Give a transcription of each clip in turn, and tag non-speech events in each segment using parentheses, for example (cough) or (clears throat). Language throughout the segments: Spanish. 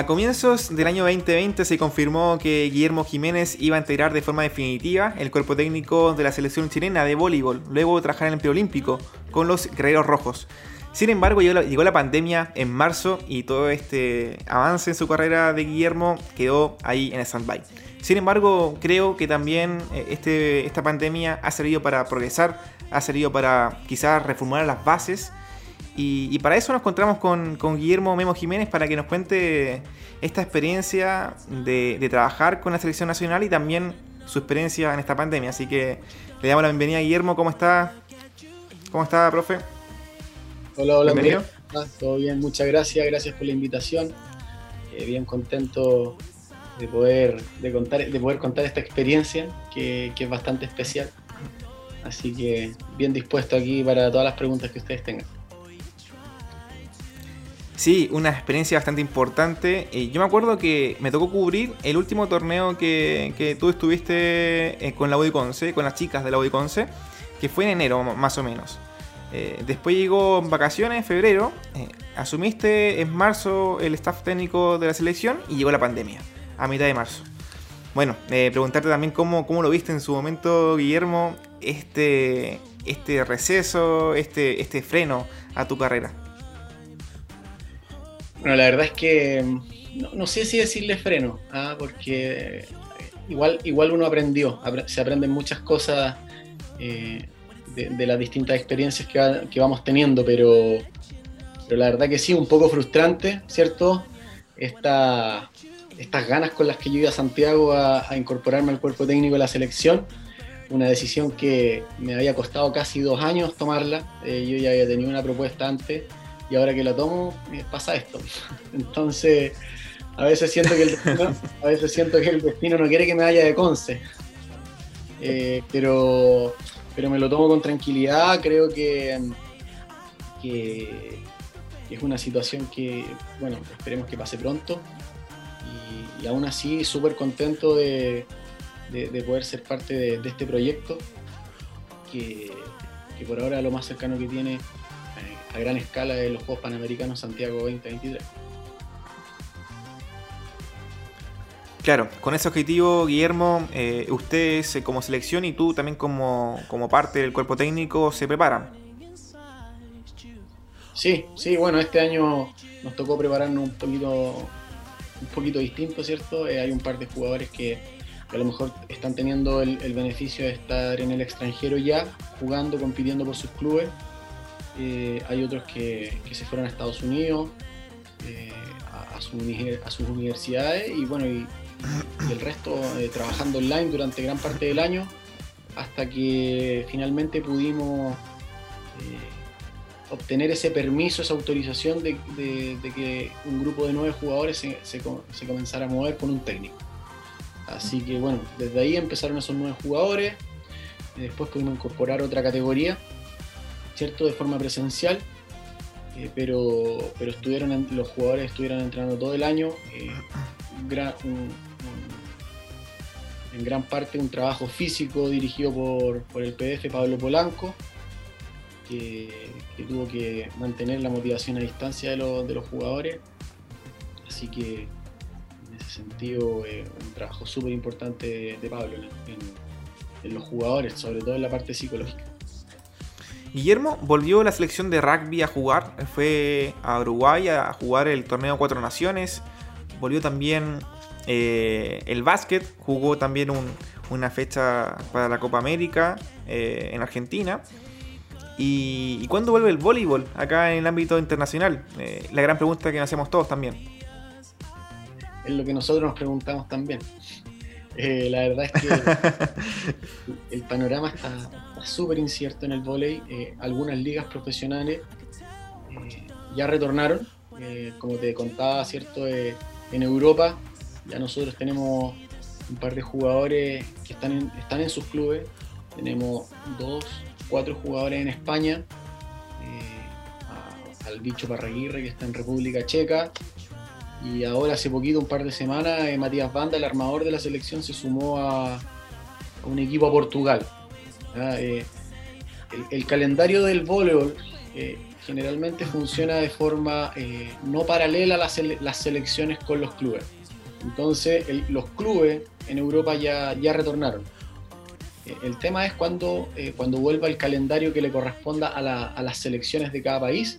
a comienzos del año 2020 se confirmó que Guillermo Jiménez iba a integrar de forma definitiva el cuerpo técnico de la selección chilena de voleibol, luego de trabajar en el preolímpico con los Guerreros Rojos. Sin embargo, llegó la, pandemia en marzo y todo este avance en su carrera de Guillermo quedó ahí en stand-by. Sin embargo, creo que también eh, este, esta pandemia ha servido para progresar, ha servido para quizás reformular las bases. Y, para eso nos encontramos con, Guillermo Memo Jiménez para que nos cuente esta experiencia de, de, trabajar con la selección nacional y también su experiencia en esta pandemia. Así que le damos la bienvenida a Guillermo, ¿cómo está? ¿Cómo está, profe? Hola, hola, Bienvenido. Todo bien, muchas gracias, gracias por la invitación. Eh, bien contento de poder, de, contar, de poder contar esta experiencia que, es bastante especial. Así que bien dispuesto aquí para todas las preguntas que ustedes tengan. Sí, una experiencia bastante importante. Eh, yo me acuerdo que me tocó cubrir el último torneo que, tú estuviste eh, con la Conce, con las chicas de la Conce, que fue en enero más o menos. Eh, después llegó vacaciones en febrero, asumiste en marzo el staff técnico de la selección y llegó la pandemia, a mitad de marzo. Bueno, preguntarte también cómo, cómo, lo viste en su momento, Guillermo, este, este receso, este, este freno a tu carrera. Bueno, la verdad es que mm, no, sé si decirle freno, ¿ah? porque igual, igual uno aprendió, se aprenden muchas cosas de, las distintas experiencias que, vamos teniendo, pero, pero la verdad que sí, un poco frustrante, ¿cierto? Esta, estas ganas con las que yo iba a Santiago a, incorporarme al cuerpo técnico de la selección, una decisión que me había costado casi dos años tomarla, eh, yo ya había tenido una propuesta antes y ahora que la tomo pasa esto. Entonces, a veces siento que el destino, a veces siento que el destino no quiere que me vaya de Conce. Eh, pero pero me lo tomo con tranquilidad, creo que, es una situación que, bueno, esperemos que pase pronto y, aún así súper contento de, poder ser parte de, este proyecto que, por ahora lo más cercano que tiene a gran escala es los Juegos Panamericanos Santiago 2023. Claro, con ese objetivo, Guillermo, eh, ustedes eh, como selección y tú también como, parte del cuerpo técnico se preparan. Sí, sí, bueno, este año nos tocó prepararnos un poquito, un poquito distinto, ¿cierto? Eh, hay un par de jugadores que, a lo mejor están teniendo el, beneficio de estar en el extranjero ya, jugando, compitiendo por sus clubes. Hay otros que, se fueron a Estados Unidos, a, a, sus universidades y bueno, y, el resto eh, trabajando online durante gran parte del año hasta que finalmente pudimos eh, obtener ese permiso, esa autorización de, que un grupo de nueve jugadores se, comenzara a mover con un técnico. Así que bueno, desde ahí empezaron esos nueve jugadores, después pudimos incorporar otra categoría, ¿cierto? De forma presencial, eh, pero, pero estuvieron, los jugadores estuvieron entrenando todo el año. un, en gran parte un trabajo físico dirigido por, el PDF Pablo Polanco, que, tuvo que mantener la motivación a distancia de, los jugadores. Así que en ese sentido eh, un trabajo súper importante de, Pablo en, los jugadores, sobre todo en la parte psicológica. Guillermo volvió a la selección de rugby a jugar, fue a Uruguay a jugar el torneo Cuatro Naciones, volvió también eh, el básquet jugó también una fecha para la Copa América eh, en Argentina. Y, cuándo vuelve el voleibol acá en el ámbito internacional? Eh, la gran pregunta que nos hacemos todos también. Es lo que nosotros nos preguntamos también. la verdad es que (laughs) el panorama está súper incierto en el voleibol. algunas ligas profesionales ya retornaron. como te contaba, ¿cierto? en Europa ya nosotros tenemos un par de jugadores que están en, están en sus clubes. Tenemos dos, cuatro jugadores en España. Eh, al bicho Parraguirre que está en República Checa. Y ahora hace poquito, un par de semanas, eh, Matías Banda, el armador de la selección, se sumó a, un equipo a Portugal. Eh, el, calendario del voleibol generalmente funciona de forma eh, no paralela a las, selecciones con los clubes. Entonces, los clubes en Europa ya, ya retornaron. Eh, el tema es cuando, eh, cuando vuelva el calendario que le corresponda a, las selecciones de cada país,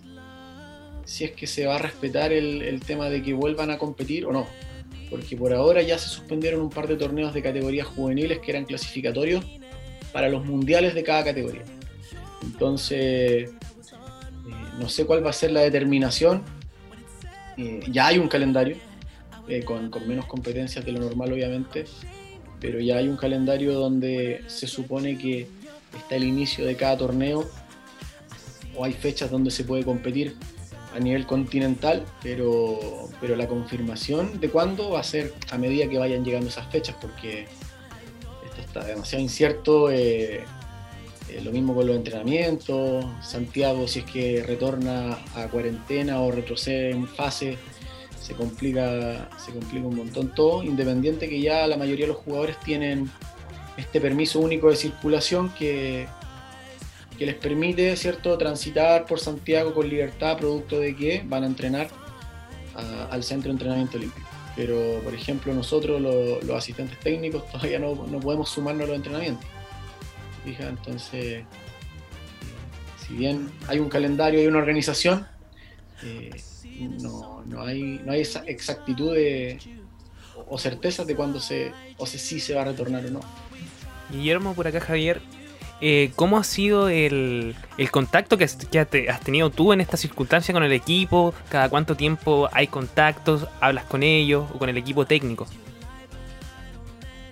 si es que se va a respetar el, el tema de que vuelvan a competir o no. Porque por ahora ya se suspendieron un par de torneos de categorías juveniles que eran clasificatorios para los mundiales de cada categoría. Entonces, eh, no sé cuál va a ser la determinación. Eh, ya hay un calendario, eh, con, menos competencias de lo normal obviamente, pero ya hay un calendario donde se supone que está el inicio de cada torneo o hay fechas donde se puede competir a nivel continental, pero, pero la confirmación de cuándo va a ser a medida que vayan llegando esas fechas, porque está demasiado incierto. Eh, lo mismo con los entrenamientos. Santiago, si es que retorna a cuarentena o retrocede en fase, se complica, se complica un montón todo. Independiente que ya la mayoría de los jugadores tienen este permiso único de circulación que, que les permite cierto transitar por Santiago con libertad, producto de que van a entrenar al centro de entrenamiento olímpico. Pero, por ejemplo, nosotros, los, asistentes técnicos, todavía no, no podemos sumarnos a los entrenamientos. Entonces, si bien hay un calendario, hay una organización, eh, no, hay, no hay esa exactitud o certeza de cuándo se, o si se va a retornar o no. Guillermo, por acá Javier, eh, ¿cómo ha sido el, contacto que, has tenido tú en esta circunstancia con el equipo? ¿Cada cuánto tiempo hay contactos? ¿Hablas con ellos o con el equipo técnico?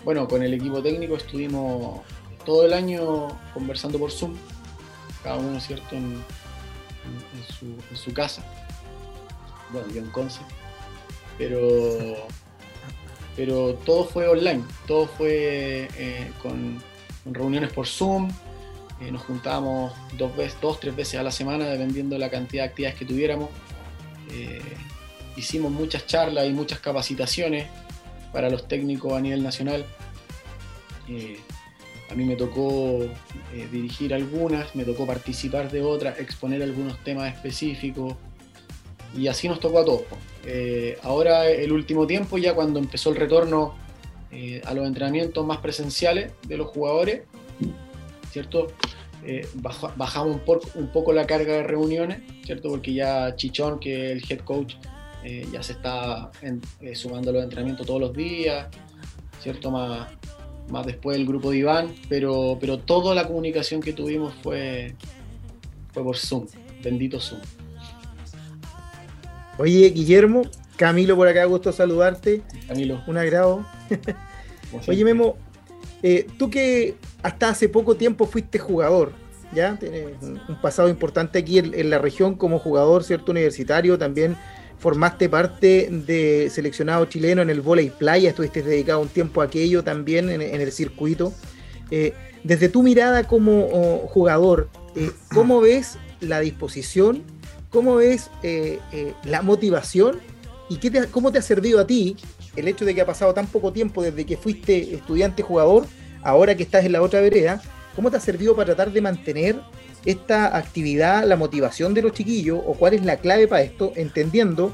Bueno, con el equipo técnico estuvimos todo el año conversando por Zoom, cada uno, ¿cierto?, en, su, casa. Bueno, yo en Conce. Pero, pero todo fue online, todo fue eh, con, reuniones por Zoom. Eh, nos juntábamos dos, veces, dos, tres veces a la semana, dependiendo de la cantidad de actividades que tuviéramos. Eh, hicimos muchas charlas y muchas capacitaciones para los técnicos a nivel nacional. A mí me tocó eh, dirigir algunas, me tocó participar de otras, exponer algunos temas específicos y así nos tocó a todos. Eh, ahora el último tiempo, ya cuando empezó el retorno eh, a los entrenamientos más presenciales de los jugadores, ¿cierto? bajamos un, poco la carga de reuniones, ¿cierto? Porque ya Chichón, que es el head coach, ya se está sumando a los entrenamientos todos los días, ¿cierto? Más, más después el grupo de Iván, pero, pero toda la comunicación que tuvimos fue, fue por Zoom, bendito Zoom. Oye, Guillermo, Camilo por acá, gusto saludarte. Camilo. Un agrado. (laughs) Oye, Memo, eh, tú que hasta hace poco tiempo fuiste jugador, ¿ya? Tienes un, pasado importante aquí en, la región como jugador, ¿cierto? Universitario, también formaste parte de seleccionado chileno en el volei playa, estuviste dedicado un tiempo a aquello también en, el circuito. Eh, desde tu mirada como oh, jugador, eh, ¿cómo (clears throat) ves la disposición? ¿Cómo ves eh, la motivación? ¿Y qué cómo te ha servido a ti el hecho de que ha pasado tan poco tiempo desde que fuiste estudiante jugador, ahora que estás en la otra vereda? ¿Cómo te ha servido para tratar de mantener esta actividad, la motivación de los chiquillos o cuál es la clave para esto, entendiendo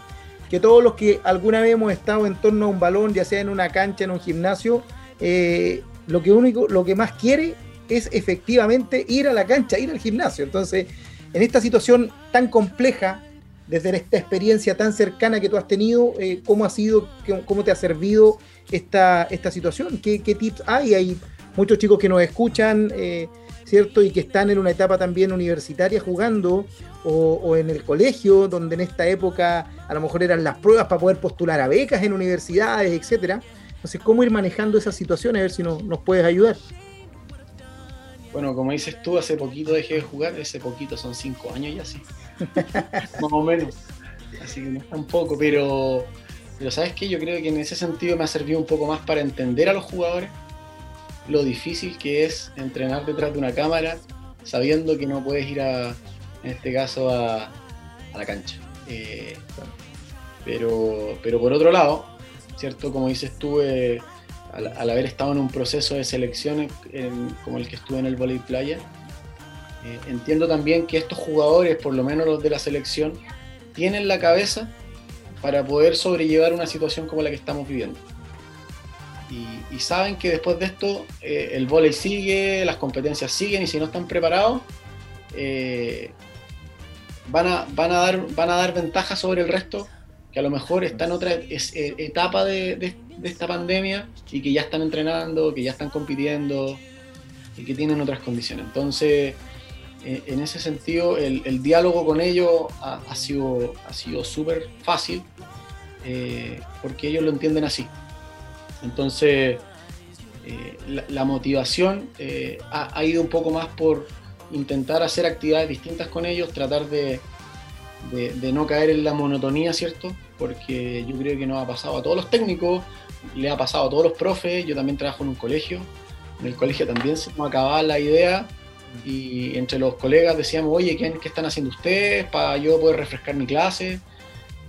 que todos los que alguna vez hemos estado en torno a un balón, ya sea en una cancha, en un gimnasio, eh, lo que único, lo que más quiere es efectivamente ir a la cancha, ir al gimnasio. Entonces, en esta situación tan compleja, desde esta experiencia tan cercana que tú has tenido, eh, ¿cómo ha sido, cómo te ha servido esta, esta situación? ¿Qué, tips hay? Hay muchos chicos que nos escuchan. Eh, ¿cierto? Y que están en una etapa también universitaria jugando o, en el colegio, donde en esta época a lo mejor eran las pruebas para poder postular a becas en universidades, etcétera. Entonces, ¿cómo ir manejando esas situaciones? A ver si nos, puedes ayudar. Bueno, como dices tú, hace poquito dejé de jugar, ese poquito son cinco años ya sí. (laughs) Más o menos. Así que no es tan poco, pero, pero ¿sabes qué? Yo creo que en ese sentido me ha servido un poco más para entender a los jugadores, lo difícil que es entrenar detrás de una cámara sabiendo que no puedes ir a, en este caso, a, la cancha. Eh, pero, pero por otro lado, ¿cierto? Como dices tú, eh, al, haber estado en un proceso de selección como el que estuve en el Volley Playa, Eh, entiendo también que estos jugadores, por lo menos los de la selección, tienen la cabeza para poder sobrellevar una situación como la que estamos viviendo. Y, saben que después de esto eh, el vóley sigue, las competencias siguen y si no están preparados, eh, van, a, van, a dar, van a dar ventaja sobre el resto que a lo mejor está en otra etapa de, de, esta pandemia y que ya están entrenando, que ya están compitiendo y que tienen otras condiciones. Entonces, eh, en ese sentido, el, diálogo con ellos ha, sido ha sido súper fácil eh, porque ellos lo entienden así. Entonces, eh, la, motivación ha, ido un poco más por intentar hacer actividades distintas con ellos, tratar de, de, no caer en la monotonía, ¿cierto? Porque yo creo que nos ha pasado a todos los técnicos, le ha pasado a todos los profes, yo también trabajo en un colegio, en el colegio también se nos acababa la idea y entre los colegas decíamos, oye, ¿qué, están haciendo ustedes para yo poder refrescar mi clase?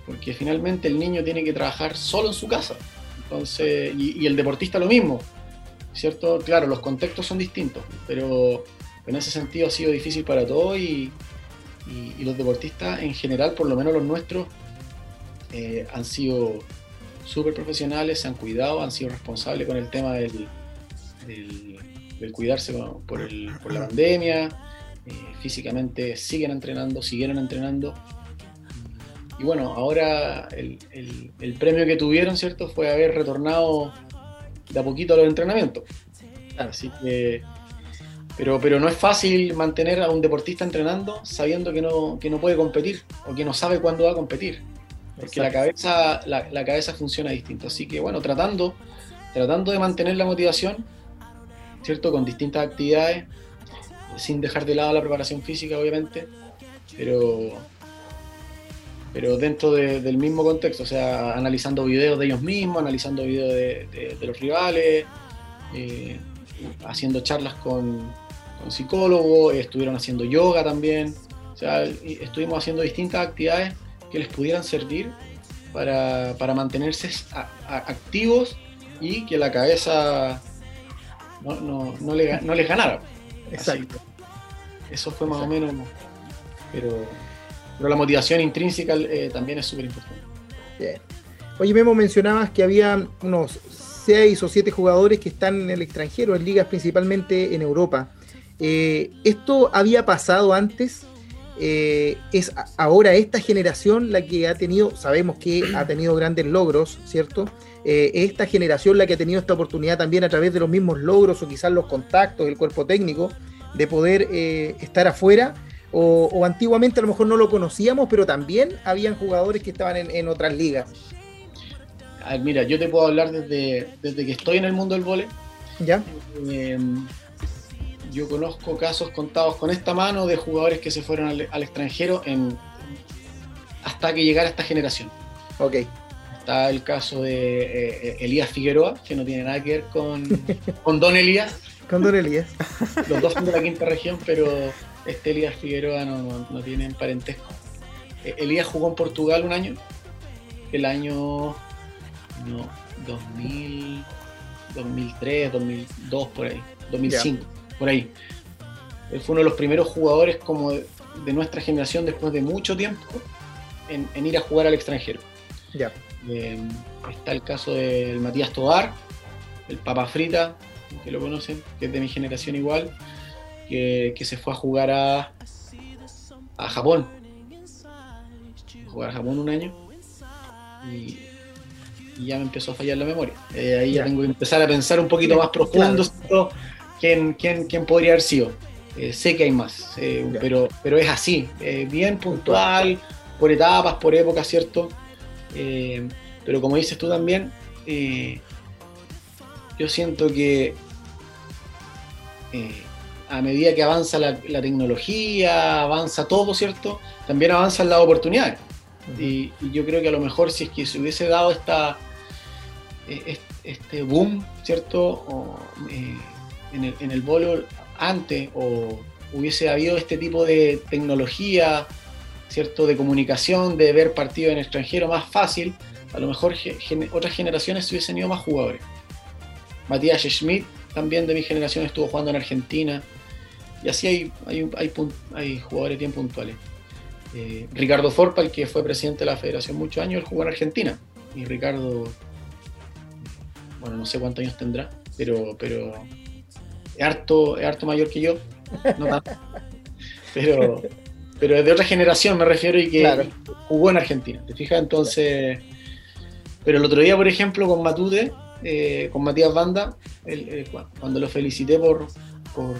Porque finalmente el niño tiene que trabajar solo en su casa. Entonces, y, el deportista lo mismo, ¿cierto? Claro, los contextos son distintos, pero en ese sentido ha sido difícil para todos y, los deportistas en general, por lo menos los nuestros, eh, han sido súper profesionales, se han cuidado, han sido responsables con el tema del, del cuidarse por, la pandemia, eh, físicamente siguen entrenando, siguieron entrenando. Y bueno, ahora el, premio que tuvieron, ¿cierto? Fue haber retornado de a poquito a los entrenamientos. Así que, pero, pero no es fácil mantener a un deportista entrenando sabiendo que no, no puede competir o que no sabe cuándo va a competir. Porque la cabeza, la, la, cabeza funciona distinto. Así que bueno, tratando, tratando de mantener la motivación, ¿cierto? Con distintas actividades, sin dejar de lado la preparación física, obviamente, pero, pero dentro del mismo contexto, o sea, analizando videos de ellos mismos, analizando videos de, los rivales, eh, haciendo charlas con, psicólogos, estuvieron haciendo yoga también, o sea, estuvimos haciendo distintas actividades que les pudieran servir para, para mantenerse activos y que la cabeza no, no, no, le, no les ganaron. Exacto. eso fue más o menos. Pero, pero la motivación intrínseca eh, también es súper importante. Bien. Oye, Memo, mencionabas que había unos seis o siete jugadores que están en el extranjero, en ligas principalmente en Europa. Eh, ¿Esto había pasado antes? Eh, ¿Es ahora esta generación la que ha tenido, sabemos que ha tenido grandes logros, ¿cierto? Eh, esta generación la que ha tenido esta oportunidad también a través de los mismos logros o quizás los contactos del cuerpo técnico de poder eh, estar afuera. O, antiguamente a lo mejor no lo conocíamos, pero también habían jugadores que estaban en, otras ligas. mira, yo te puedo hablar desde, desde que estoy en el mundo del vole. ¿Ya? Yo conozco casos contados con esta mano de jugadores que se fueron al, al extranjero en, hasta que llegara esta generación. Ok. Está el caso de eh, Elías Figueroa, que no tiene nada que ver con, (laughs) con Don Elías. Con Don Elías. (laughs) Los dos son de la quinta región, pero este Elías Figueroa no, no, tienen parentesco. Eh, Elías jugó en Portugal un año, el año no, 2000, 2003, 2002, por ahí, 2005, por ahí. Él fue uno de los primeros jugadores como de, nuestra generación después de mucho tiempo en, en ir a jugar al extranjero. Ya. Eh, está el caso del Matías Tobar, el Papa Frita, que lo conocen, que es de mi generación igual, que, se fue a jugar a, a Japón. A jugar a Japón un año. Y, ya me empezó a fallar la memoria. Eh, ahí ya. tengo que empezar a pensar un poquito más profundo quién, quién, quién, podría haber sido. Eh, sé que hay más, pero, pero es así, bien puntual, por etapas, por épocas, ¿cierto? Eh, pero como dices tú también, eh, yo siento que eh, a medida que avanza la, tecnología, avanza todo, ¿cierto? También avanzan las oportunidades. y, yo creo que a lo mejor si es que se hubiese dado esta, este boom, ¿cierto? En, el, en antes, o hubiese habido este tipo de tecnología, ¿cierto? de comunicación, de ver partidos en extranjero más fácil, a lo mejor otras generaciones hubiesen ido más jugadores. Matías Schmidt, también de mi generación, estuvo jugando en Argentina. y así hay, hay, hay, hay jugadores bien puntuales. Eh, Ricardo Forpa, el que fue presidente de la federación muchos años, él jugó en Argentina. Y Ricardo, bueno, no sé cuántos años tendrá, pero, pero es, harto, es harto mayor que yo. No tanto. pero, pero es de otra generación, me refiero, y que jugó en Argentina. ¿Te fijas? Entonces. Pero el otro día, por ejemplo, con Matute, eh, con Matías Banda, cuando lo felicité por, por,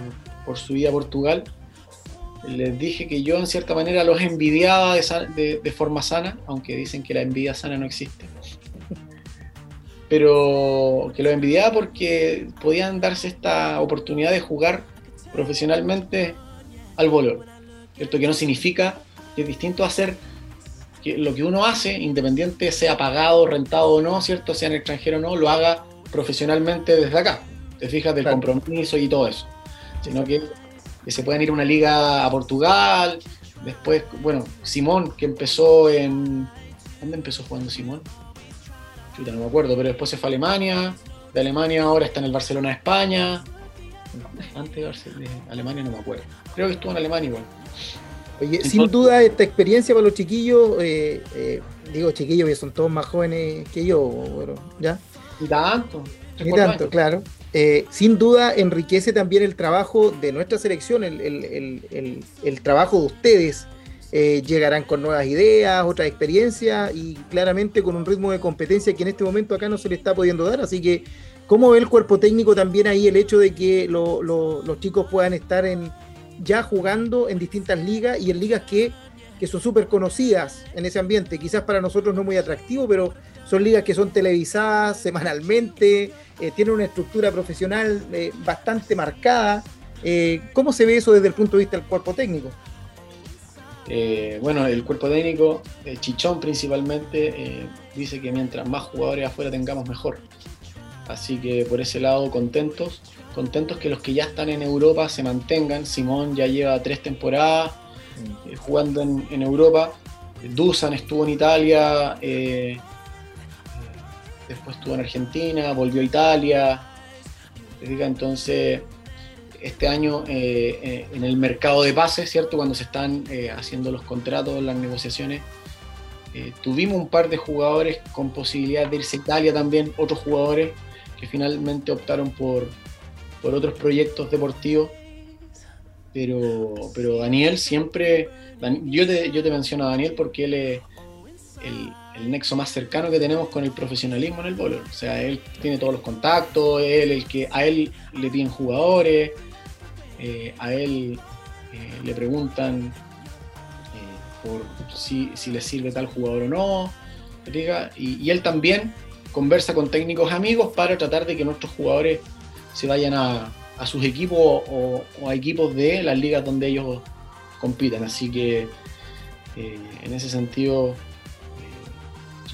por su vida a Portugal, les dije que yo en cierta manera los envidiaba de, forma sana, aunque dicen que la envidia sana no existe. Pero que los envidiaba porque podían darse esta oportunidad de jugar profesionalmente al volor. Esto que no significa que es distinto hacer que lo que uno hace, independiente sea pagado, rentado o no, ¿cierto? Sea en el extranjero o no, lo haga profesionalmente desde acá. Te fijas del compromiso y todo eso. Sino que que se pueden ir a una liga a Portugal. Después, bueno, Simón, que empezó en. ¿Dónde empezó jugando Simón? Chuta, no me acuerdo, pero después se fue a Alemania. De Alemania ahora está en el Barcelona de España. Antes de Alemania no me acuerdo. Creo que estuvo en Alemania igual. Oye, sin duda esta experiencia para los chiquillos, eh, eh, digo chiquillos que son todos más jóvenes que yo, bueno, ¿ya? Ni tanto. Ni tanto, claro. Eh, sin duda enriquece también el trabajo de nuestra selección, el, trabajo de ustedes. Eh, llegarán con nuevas ideas, otras experiencias y claramente con un ritmo de competencia que en este momento acá no se le está pudiendo dar. Así que, ¿cómo ve el cuerpo técnico también ahí el hecho de que los chicos puedan estar en, ya jugando en distintas ligas y en ligas que, que son súper conocidas en ese ambiente? Quizás para nosotros no muy atractivo, pero son ligas que son televisadas semanalmente, eh, tienen una estructura profesional eh, bastante marcada. Eh, ¿Cómo se ve eso desde el punto de vista del cuerpo técnico? Bueno, el cuerpo técnico, Chichón principalmente, dice que mientras más jugadores afuera tengamos mejor. Así que por ese lado contentos, contentos que los que ya están en Europa se mantengan. Simón ya lleva tres temporadas jugando en, Europa. Dusan estuvo en Italia, después estuvo en Argentina, volvió a Italia. Entonces, este año eh, eh, en el mercado de pases, ¿cierto? Cuando se están eh, haciendo los contratos, las negociaciones, tuvimos un par de jugadores con posibilidad de irse a Italia también, otros jugadores que finalmente optaron por, por otros proyectos deportivos. Pero, pero Daniel siempre, yo te, yo te menciono a Daniel porque él es el, el nexo más cercano que tenemos con el profesionalismo en el voleibol. O sea, él tiene todos los contactos, él el que a él le piden jugadores, eh, a él eh, le preguntan eh, por si, le sirve tal jugador o no. Y, y, él también conversa con técnicos amigos para tratar de que nuestros jugadores se vayan a, sus equipos o, a equipos de las ligas donde ellos compitan. Así que en ese sentido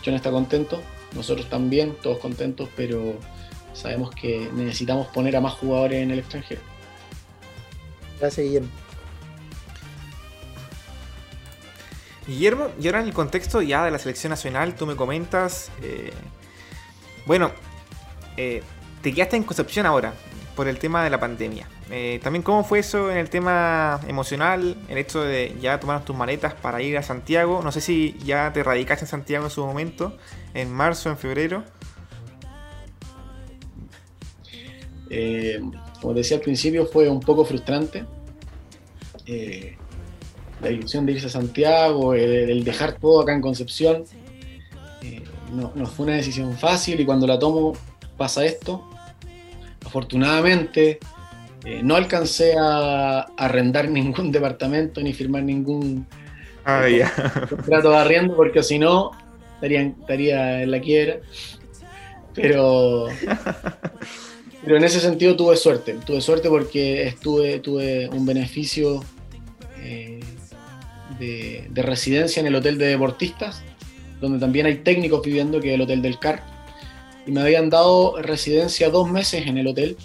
John está contento, nosotros también, todos contentos, pero sabemos que necesitamos poner a más jugadores en el extranjero. Gracias, Guillermo. Guillermo, y ahora en el contexto ya de la selección nacional, tú me comentas, eh, bueno, eh, te quedaste en Concepción ahora por el tema de la pandemia. Eh, también cómo fue eso en el tema emocional, el hecho de ya tomar tus maletas para ir a Santiago. No sé si ya te radicaste en Santiago en su momento, en marzo, en febrero. Eh, como decía al principio, fue un poco frustrante. Eh, la ilusión de irse a Santiago, el, dejar todo acá en Concepción. no, no fue una decisión fácil y cuando la tomo pasa esto. Afortunadamente, eh, no alcancé a, arrendar (laughs) ningún departamento ni firmar ningún ah, contrato de arriendo porque si no estaría, estaría en la quiebra. Pero, (laughs) pero en ese sentido tuve suerte. Tuve suerte porque estuve, tuve un beneficio eh, de, de, residencia en el hotel de deportistas, donde también hay técnicos viviendo, que es el hotel del CAR. Y me habían dado residencia dos meses en el hotel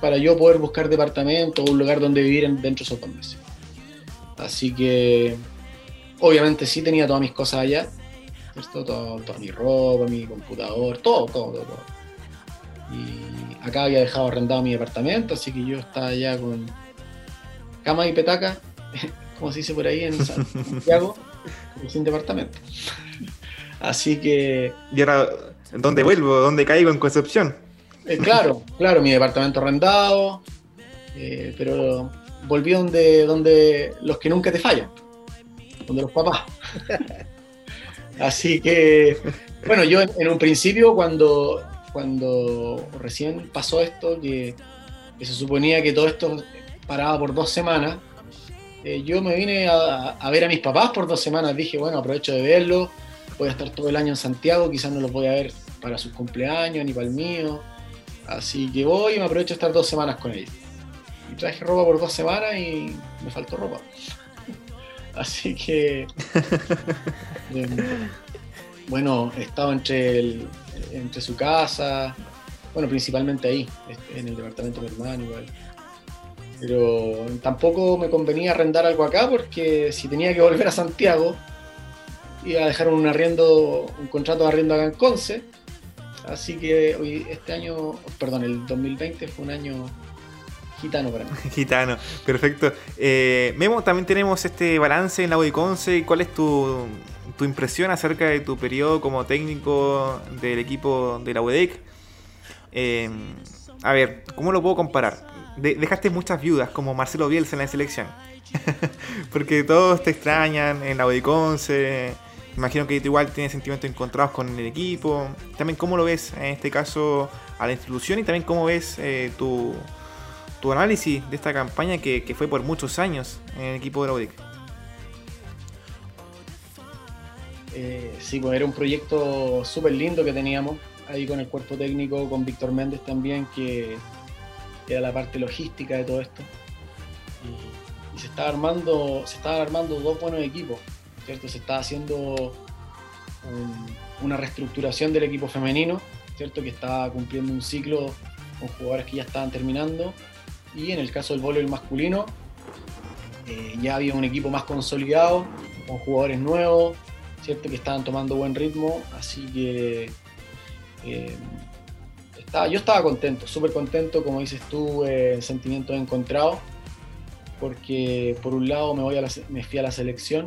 para yo poder buscar departamento o un lugar donde vivir dentro de esos dos meses. Así que obviamente sí tenía todas mis cosas allá, Todo, toda mi ropa, mi computador, todo, todo, todo, Y acá había dejado arrendado mi departamento, así que yo estaba allá con, cama y petaca, (laughs) como se dice por ahí en (laughs) Santiago, sin departamento. Así que... ¿Y ahora dónde vuelvo? ¿Dónde caigo en Concepción? Eh, claro, claro, mi departamento arrendado, eh, pero volví donde, donde los que nunca te fallan, donde los papás. (laughs) Así que, bueno, yo en, un principio cuando, cuando recién pasó esto, que, se suponía que todo esto paraba por dos semanas, eh, yo me vine a, a, ver a mis papás por dos semanas, dije, bueno, aprovecho de verlos, voy a estar todo el año en Santiago, quizás no los voy a ver para sus cumpleaños ni para el mío, así que voy y me aprovecho de estar dos semanas con ellos y traje ropa por dos semanas y me faltó ropa. (laughs) Así que. (laughs) Em, bueno, he estado entre, entre su casa, bueno, principalmente ahí, en el departamento de mi hermano igual. Pero tampoco me convenía arrendar algo acá porque si tenía que volver a Santiago, iba a dejar un arriendo, un contrato de arriendo acá en Conce. Así que hoy, este año, perdón, el 2020 fue un año Gitano para. (laughs) Gitano, perfecto. Eh, Memo, también tenemos este balance en la Conce. ¿Cuál es tu, impresión acerca de tu periodo como técnico del equipo de la UDEC? Eh, a ver, ¿cómo lo puedo comparar? dejaste muchas viudas como Marcelo Bielsa en la selección. (laughs) Porque todos te extrañan en la Conce. Imagino que igual tienes sentimientos encontrados con el equipo. También, ¿cómo lo ves en este caso a la institución y también cómo ves eh, tu, tu análisis de esta campaña que, fue por muchos años en el equipo de la UDIC. Eh, sí, pues era un proyecto súper lindo que teníamos ahí con el cuerpo técnico, con Víctor Méndez también, que era la parte logística de todo esto. Y, se estaba armando, se estaba armando dos buenos equipos, ¿cierto? Se estaba haciendo una reestructuración del equipo femenino, ¿cierto? Que estaba cumpliendo un ciclo con jugadores que ya estaban terminando y en el caso del voleibol masculino, eh, ya había un equipo más consolidado, con jugadores nuevos, ¿cierto? que estaban tomando buen ritmo, así que eh, estaba, yo estaba contento, súper contento, como dices tú, eh, sentimientos encontrados, porque por un lado me, voy a me fui a la selección,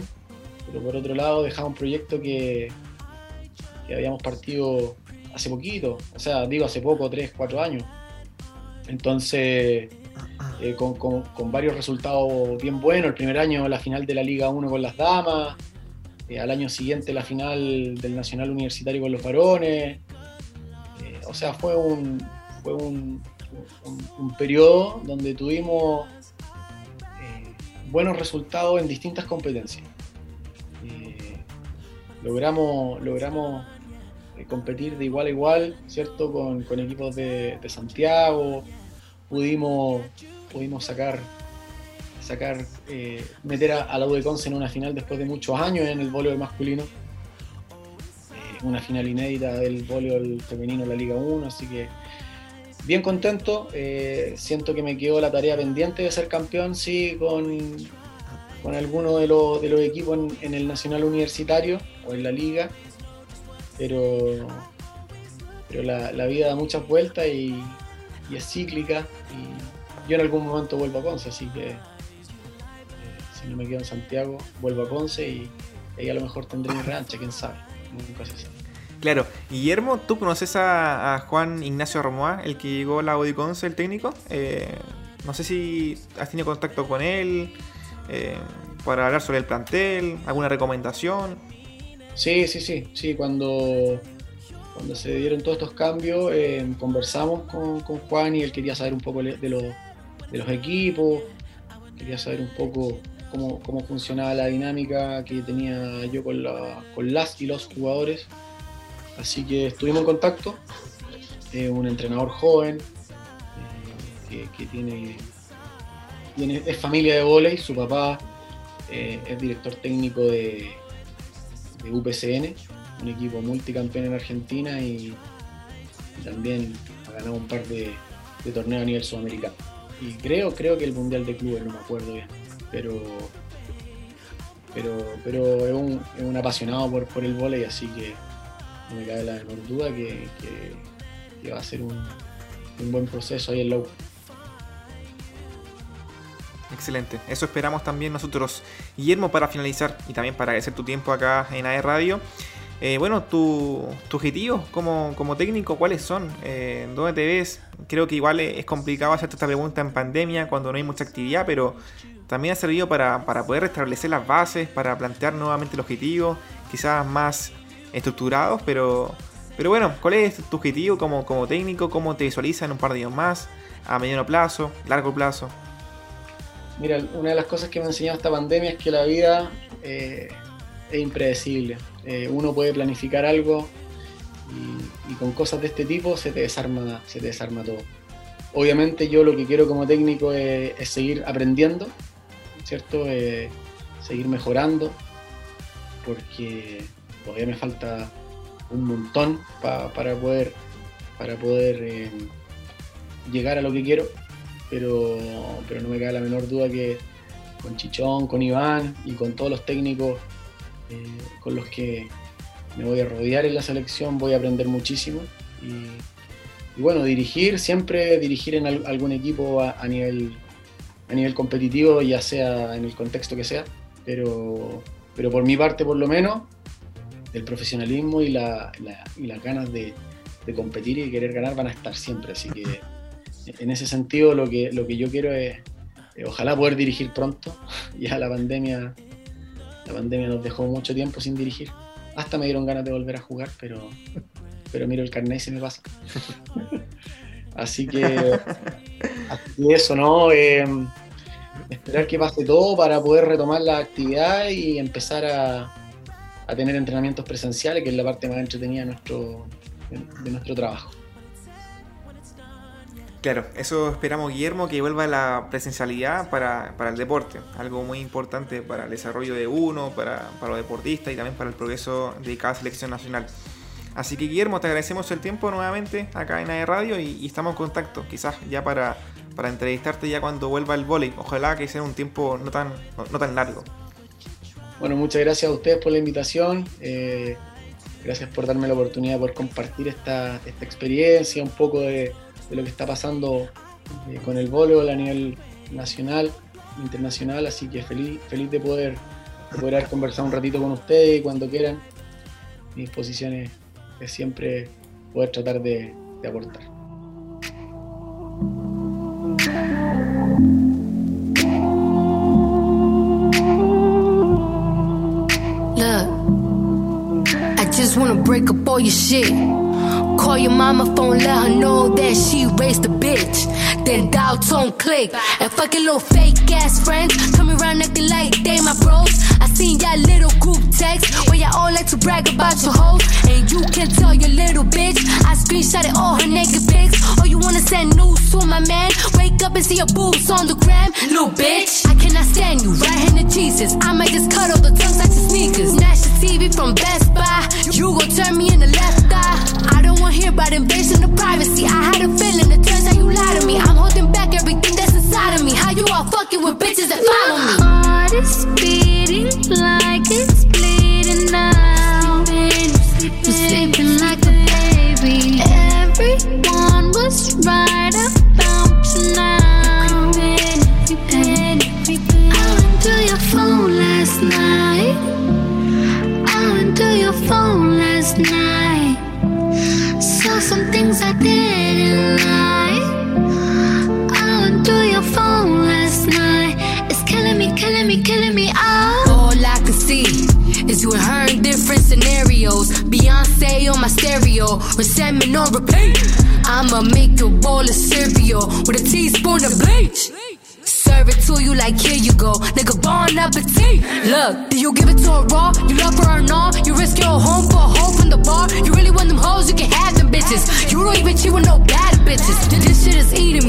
pero por otro lado dejaba un proyecto que, que habíamos partido hace poquito, o sea, digo hace poco, tres, cuatro años. Entonces, eh, con, varios resultados bien buenos. El primer año la final de la Liga 1 con las damas, eh, al año siguiente la final del Nacional Universitario con los varones. Eh, o sea, fue un, fue un, periodo donde tuvimos buenos resultados en distintas competencias. logramos, logramos competir de igual a igual, ¿cierto? Con, equipos de Santiago, pudimos pudimos sacar, sacar eh, meter a, la U Conce en una final después de muchos años en el voleibol masculino. Eh, una final inédita del voleibol femenino en la Liga 1, así que bien contento. Eh, siento que me quedó la tarea pendiente de ser campeón, sí, con, con alguno de, los, de los equipos en, el Nacional Universitario o en la Liga, pero, pero la, vida da muchas vueltas y, y es cíclica. Y, yo en algún momento vuelvo a Ponce, así que eh, si no me quedo en Santiago, vuelvo a Ponce y ahí a lo mejor tendré mi rancha, quién sabe. Nunca se sabe. Claro, Guillermo, ¿tú conoces a, Juan Ignacio Romoa, el que llegó a la Odiconce, el técnico? Eh, no sé si has tenido contacto con él eh, para hablar sobre el plantel, alguna recomendación. Sí, sí, sí, sí, cuando, cuando se dieron todos estos cambios, conversamos con, con, Juan y él quería saber un poco de los de los equipos, quería saber un poco cómo, cómo funcionaba la dinámica que tenía yo con las y los jugadores. Así que estuvimos en contacto, eh, un entrenador joven eh, que, tiene, tiene, es familia de volei, su papá eh, es director técnico de, de, UPCN, un equipo multicampeón en Argentina y, también ha ganado un par de, torneos a nivel sudamericano. Y creo, creo que el Mundial de Clubes, no me acuerdo bien, pero pero, pero es, un, es un apasionado por, por el volei, así que no me cabe la menor duda que, que, va a ser un, un, buen proceso ahí en la Excelente, eso esperamos también nosotros. Guillermo, para finalizar y también para agradecer tu tiempo acá en AE Radio, eh, bueno, tus tu objetivos como, técnico, ¿cuáles son? Eh, ¿Dónde te ves? Creo que igual es complicado hacerte esta pregunta en pandemia cuando no hay mucha actividad, pero también ha servido para, poder restablecer las bases, para plantear nuevamente el objetivo, quizás más estructurados, pero, bueno, ¿cuál es tu objetivo como, como técnico? ¿Cómo te visualizas en un par de años más? ¿A mediano plazo? ¿Largo plazo? Mira, una de las cosas que me ha enseñado esta pandemia es que la vida eh, es impredecible. Eh, uno puede planificar algo y, con cosas de este tipo se te desarma, se te desarma todo. Obviamente yo lo que quiero como técnico es, seguir aprendiendo, ¿cierto? Eh, seguir mejorando, porque todavía me falta un montón para poder, para poder llegar a lo que quiero pero, pero no me cabe la menor duda que con Chichón, con Iván y con todos los técnicos eh, con los que me voy a rodear en la selección voy a aprender muchísimo. Y, bueno, dirigir, siempre dirigir en algún equipo a, nivel, a nivel competitivo, ya sea en el contexto que sea, pero, pero por mi parte por lo menos, el profesionalismo y, la, y las ganas de, de competir y querer ganar van a estar siempre, así que en ese sentido lo que, lo que yo quiero es, eh, ojalá poder dirigir pronto. (laughs) Ya la pandemia, la pandemia nos dejó mucho tiempo sin dirigir. Hasta me dieron ganas de volver a jugar, pero, pero miro el carnet y se me pasa. (laughs) así que, eso, ¿no? Eh, esperar que pase todo para poder retomar la actividad y empezar a, a tener entrenamientos presenciales, que es la parte más entretenida nuestro, de nuestro trabajo. Claro, eso esperamos, Guillermo, que vuelva la presencialidad para, el deporte, algo muy importante para el desarrollo de uno, para, los deportistas y también para el progreso de cada selección nacional. Así que, Guillermo, te agradecemos el tiempo nuevamente acá en AE Radio y, estamos en contacto, quizás ya para, para entrevistarte ya cuando vuelva el vóley. Ojalá que sea un tiempo no tan, no, tan largo. Bueno, muchas gracias a ustedes por la invitación. Eh, gracias por darme la oportunidad de compartir esta, esta experiencia, un poco de de lo que está pasando eh, con el voleibol a nivel nacional, internacional, así que feliz, feliz de poder, poder haber conversado un ratito con ustedes cuando quieran. Mi disposición es, siempre poder tratar de, de aportar. I just wanna break up all your shit. Call your mama phone, let her know that she raised a bitch. Then dial tone click. And fucking little fake ass friends coming around acting like they my bros. I seen y'all little group text where y'all all like to brag about your hoes. And you can tell your little bitch. I screenshotted all her naked pics. Or you wanna send news to my man? Wake up and see your boobs on the gram, little bitch. I cannot stand you, right hand of Jesus. I might just cut all the tongues out your sneakers. Nash the TV from Best on repeat. I'ma make a bowl of cereal with a teaspoon of bleach serve it to you like here you go. Nigga, bon appetit. Look, do you give it to her raw? You love her or not? You risk your home for a hoe from the bar? You really want them hoes? You can have them bitches. You don't even cheat with no bad bitches. This shit is eating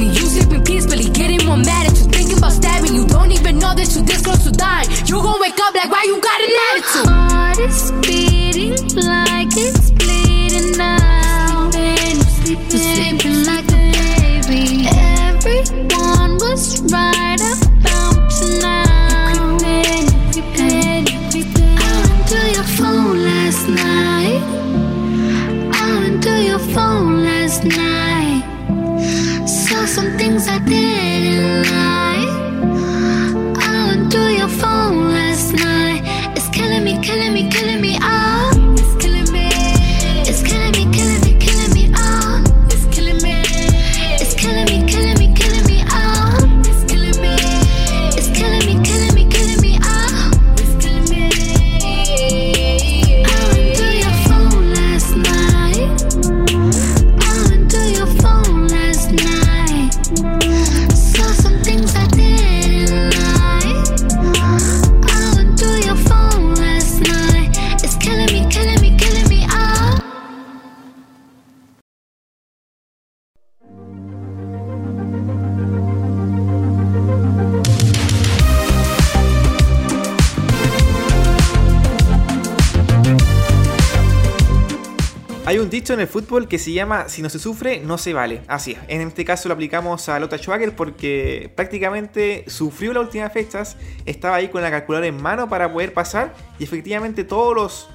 Hay un dicho en el fútbol que se llama si no se sufre, no se vale. Así es. En este caso lo aplicamos a Lota Schwager porque prácticamente sufrió las últimas fechas, estaba ahí con la calculadora en mano para poder pasar y efectivamente todos los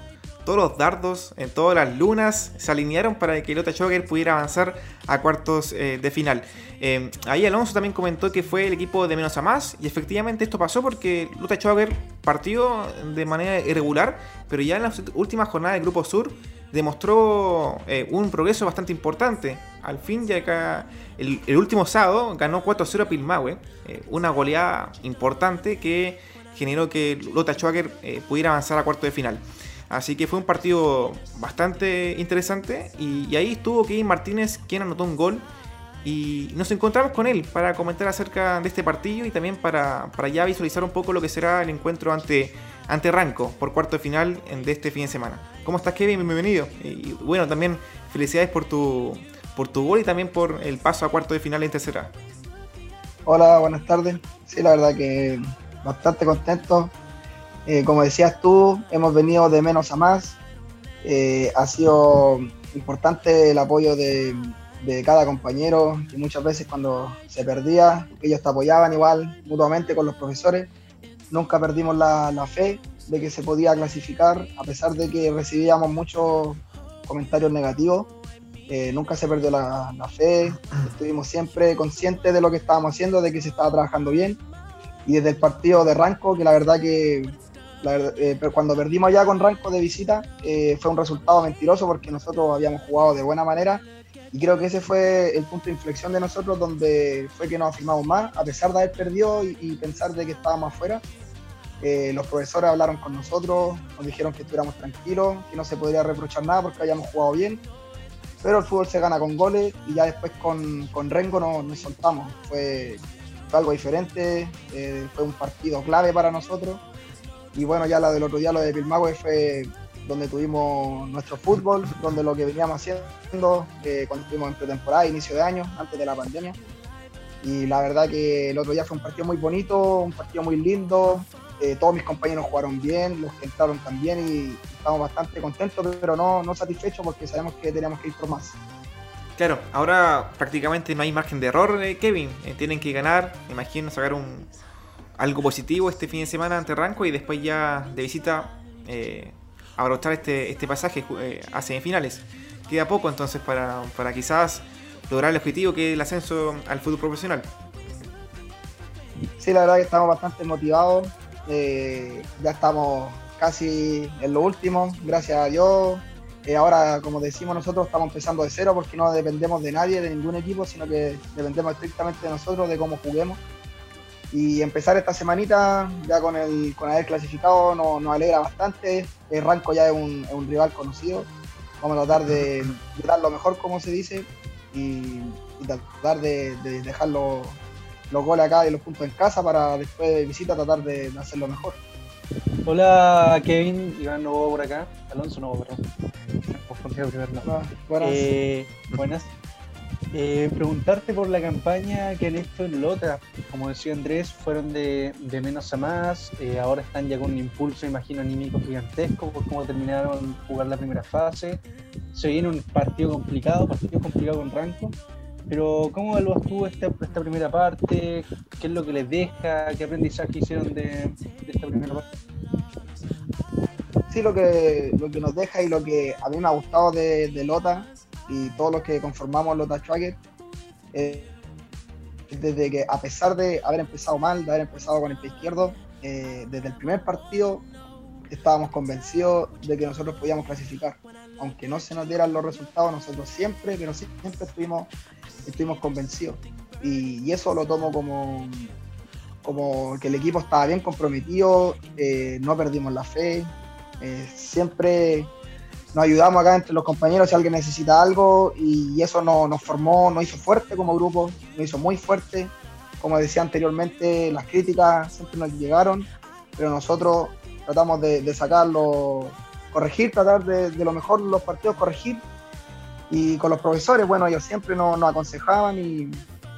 todos los dardos en todas las lunas se alinearon para que Lota Schwager pudiera avanzar a cuartos eh, de final. Eh, ahí Alonso también comentó que fue el equipo de menos a más y efectivamente esto pasó porque Lota Schwager partió de manera irregular, pero ya en las últimas jornadas del Grupo Sur demostró eh, un progreso bastante importante. Al fin, ya acá el, último sábado ganó 4-0 a Pilmahue, eh, una goleada importante que generó que Lota Schwager eh, pudiera avanzar a cuarto de final. Así que fue un partido bastante interesante y, ahí estuvo Kevin Martínez quien anotó un gol y nos encontramos con él para comentar acerca de este partido y también para, para ya visualizar un poco lo que será el encuentro ante ante Ranco por cuarto de final de este fin de semana. ¿Cómo estás, Kevin? Bienvenido. Y bueno, también felicidades por tu, por tu gol y también por el paso a cuarto de final en tercera. Hola, buenas tardes. Sí, la verdad que bastante contento. Eh, como decías tú, hemos venido de menos a más. Eh, ha sido importante el apoyo de, de, cada compañero y muchas veces cuando se perdía, ellos te apoyaban igual mutuamente con los profesores nunca perdimos la, fe de que se podía clasificar, a pesar de que recibíamos muchos comentarios negativos. Eh, nunca se perdió la, fe, estuvimos siempre conscientes de lo que estábamos haciendo, de que se estaba trabajando bien. Y desde el partido de Ranco, que la verdad que eh, cuando perdimos ya con Ranco de visita, eh, fue un resultado mentiroso porque nosotros habíamos jugado de buena manera y creo que ese fue el punto de inflexión de nosotros, donde fue que nos afirmamos más, a pesar de haber perdido y, pensar de que estábamos afuera. Eh, los profesores hablaron con nosotros, nos dijeron que estuviéramos tranquilos, que no se podría reprochar nada porque habíamos jugado bien. Pero el fútbol se gana con goles y ya después con, con Rengo nos, soltamos. Fue, algo diferente, eh, fue un partido clave para nosotros. Y bueno, ya la del otro día, lo de Pilmagüe, fue donde tuvimos nuestro fútbol, donde lo que veníamos haciendo eh, cuando estuvimos en pretemporada, inicio de año, antes de la pandemia. Y la verdad que el otro día fue un partido muy bonito, un partido muy lindo. Eh, todos mis compañeros jugaron bien, los que entraron también y estamos bastante contentos, pero no, no satisfechos porque sabemos que tenemos que ir por más. Claro, ahora prácticamente no hay margen de error, eh, Kevin. tienen que ganar, me imagino, sacar un, algo positivo este fin de semana ante Ranco y después ya de visita abrochar este, este pasaje eh, a semifinales. Queda poco entonces para, quizás lograr el objetivo que es el ascenso al fútbol profesional. Sí, la verdad que estamos bastante motivados. Eh, ya estamos casi en lo último, gracias a Dios. Eh, ahora, como decimos nosotros, estamos empezando de cero porque no dependemos de nadie, de ningún equipo, sino que dependemos estrictamente de nosotros, de cómo juguemos. Y empezar esta semanita ya con el con haber clasificado nos, alegra bastante. El Ranco ya es un, rival conocido. Vamos a tratar de, dar lo mejor, como se dice, y, tratar de, dejar los, goles acá y los puntos en casa para después de visita tratar de, hacerlo mejor. Hola Kevin, Iván Novo por acá. Alonso Novo, perdón. Ah, buenas. Eh, buenas. Eh, preguntarte por la campaña que han hecho en Lota. Como decía Andrés, fueron de, menos a más. Eh, ahora están ya con un impulso, imagino, anímico gigantesco por cómo terminaron jugar la primera fase. Se viene un partido complicado, partido complicado con Ranco. Pero, ¿cómo evalúas tú esta, esta primera parte? ¿Qué es lo que les deja? ¿Qué aprendizaje hicieron de, esta primera parte? Sí, lo que, lo que nos deja y lo que a mí me ha gustado de, de Lota y todos los que conformamos los Tracker, eh, desde que a pesar de haber empezado mal, de haber empezado con el pie izquierdo, eh, desde el primer partido estábamos convencidos de que nosotros podíamos clasificar. Aunque no se nos dieran los resultados, nosotros siempre, pero siempre estuvimos, estuvimos convencidos. Y, eso lo tomo como, como que el equipo estaba bien comprometido, eh, no perdimos la fe, siempre nos ayudamos acá entre los compañeros si alguien necesita algo y eso nos, formó, nos hizo fuerte como grupo, nos hizo muy fuerte. Como decía anteriormente, las críticas siempre nos llegaron, pero nosotros tratamos de, sacarlo, corregir, tratar de, lo mejor los partidos, corregir. Y con los profesores, bueno, ellos siempre nos, aconsejaban y,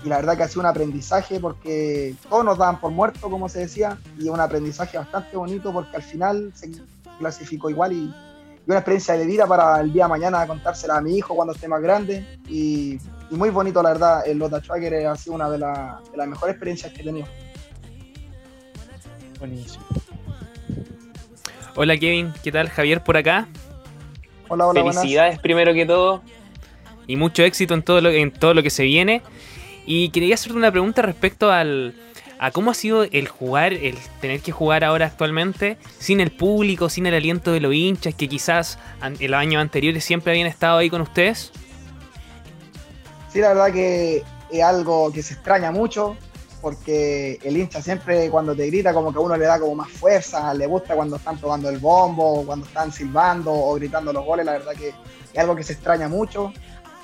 la verdad que ha sido un aprendizaje porque todos nos daban por muerto, como se decía, y un aprendizaje bastante bonito porque al final se clasificó igual y, una experiencia de vida para el día de mañana contársela a mi hijo cuando esté más grande. Y, muy bonito, la verdad, el Lota Tracker ha sido una de, de las mejores experiencias que he tenido. Buenísimo. Hola Kevin, ¿qué tal? Javier por acá. Hola, hola. Felicidades primero que todo. Y mucho éxito en todo lo, en todo lo que se viene. Y quería hacerte una pregunta respecto al, a cómo ha sido el jugar, el tener que jugar ahora actualmente sin el público, sin el aliento de los hinchas que quizás en los años anteriores siempre habían estado ahí con ustedes. Sí, la verdad que es algo que se extraña mucho porque el hincha siempre cuando te grita como que uno le da como más fuerza, le gusta cuando están tomando el bombo, cuando están silbando o gritando los goles, la verdad que es algo que se extraña mucho.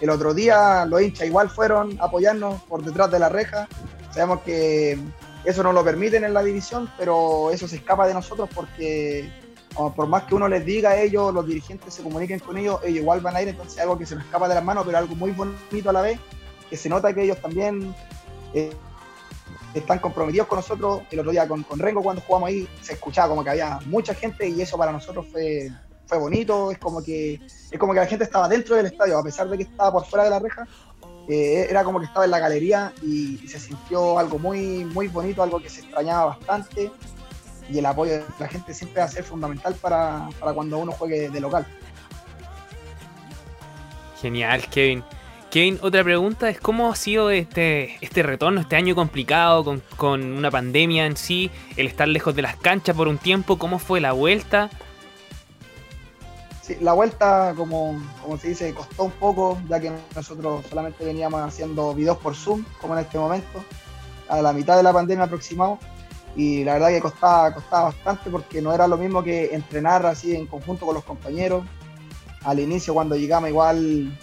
El otro día los hinchas igual fueron a apoyarnos por detrás de la reja. Sabemos que eso no lo permiten en la división, pero eso se escapa de nosotros porque por más que uno les diga a ellos, los dirigentes se comuniquen con ellos, ellos igual van a ir, entonces algo que se nos escapa de las manos, pero algo muy bonito a la vez, que se nota que ellos también eh, están comprometidos con nosotros. El otro día con, con, Rengo cuando jugamos ahí se escuchaba como que había mucha gente y eso para nosotros fue, fue bonito, es como que es como que la gente estaba dentro del estadio, a pesar de que estaba por fuera de la reja, eh, era como que estaba en la galería y, se sintió algo muy, muy bonito, algo que se extrañaba bastante. Y el apoyo de la gente siempre va a ser fundamental para, cuando uno juegue de local. Genial, Kevin. Kevin, otra pregunta es cómo ha sido este, este retorno, este año complicado con, con, una pandemia en sí, el estar lejos de las canchas por un tiempo, cómo fue la vuelta Sí, la vuelta, como, como se dice, costó un poco, ya que nosotros solamente veníamos haciendo videos por Zoom, como en este momento, a la mitad de la pandemia aproximado, y la verdad que costaba, costaba bastante porque no era lo mismo que entrenar así en conjunto con los compañeros. Al inicio, cuando llegamos, igual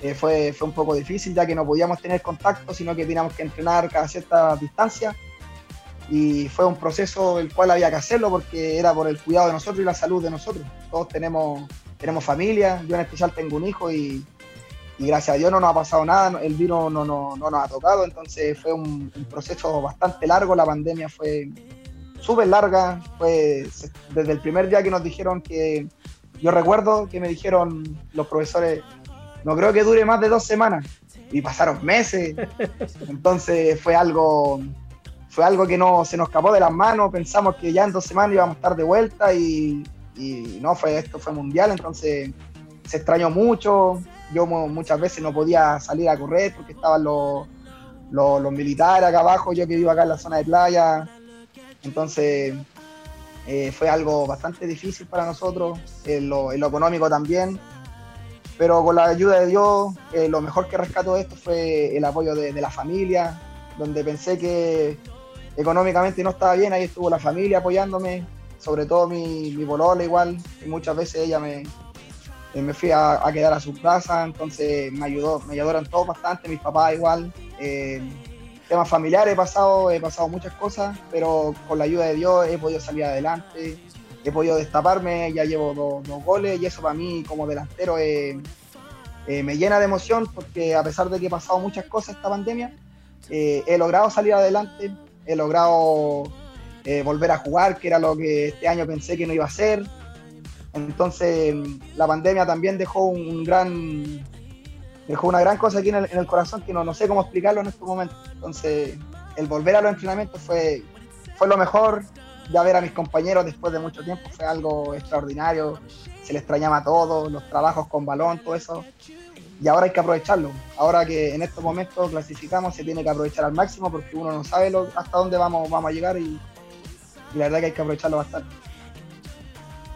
eh, fue, fue un poco difícil, ya que no podíamos tener contacto, sino que teníamos que entrenar cada cierta distancia y fue un proceso el cual había que hacerlo porque era por el cuidado de nosotros y la salud de nosotros. Todos tenemos, tenemos familia, yo en especial tengo un hijo y, gracias a Dios no nos ha pasado nada, el virus no, no, no nos ha tocado, entonces fue un, proceso bastante largo, la pandemia fue súper larga, fue desde el primer día que nos dijeron que, yo recuerdo que me dijeron los profesores, no creo que dure más de dos semanas, y pasaron meses, (laughs) entonces fue algo fue algo que no se nos escapó de las manos, pensamos que ya en dos semanas íbamos a estar de vuelta y, no, fue esto fue mundial, entonces se extrañó mucho, yo muchas veces no podía salir a correr porque estaban los, los, militares acá abajo, yo que vivo acá en la zona de playa, entonces eh, fue algo bastante difícil para nosotros, en lo, económico también, pero con la ayuda de Dios, eh, lo mejor que rescató de esto fue el apoyo de la familia, donde pensé que económicamente no estaba bien, ahí estuvo la familia apoyándome, sobre todo mi, mi polola igual, y muchas veces ella me, eh, me fui a, quedar a su casa, entonces me ayudó, me ayudaron todos bastante, mis papás igual. Eh, temas familiares he pasado, he pasado muchas cosas, pero con la ayuda de Dios he podido salir adelante, he podido destaparme, ya llevo dos, goles y eso para mí como delantero eh, me llena de emoción porque a pesar de que he pasado muchas cosas esta pandemia, he logrado salir adelante, he logrado eh, volver a jugar, que era lo que este año pensé que no iba a ser. Entonces, la pandemia también dejó un gran dejó una gran cosa aquí en el, corazón que no, sé cómo explicarlo en este momento. Entonces, el volver a los entrenamientos fue, fue lo mejor. Ya ver a mis compañeros después de mucho tiempo fue algo extraordinario. Se les extrañaba todo, los trabajos con balón, todo eso y ahora hay que aprovecharlo. Ahora que en estos momentos clasificamos, se tiene que aprovechar al máximo porque uno no sabe hasta dónde vamos, vamos a llegar y, la verdad que hay que aprovecharlo bastante.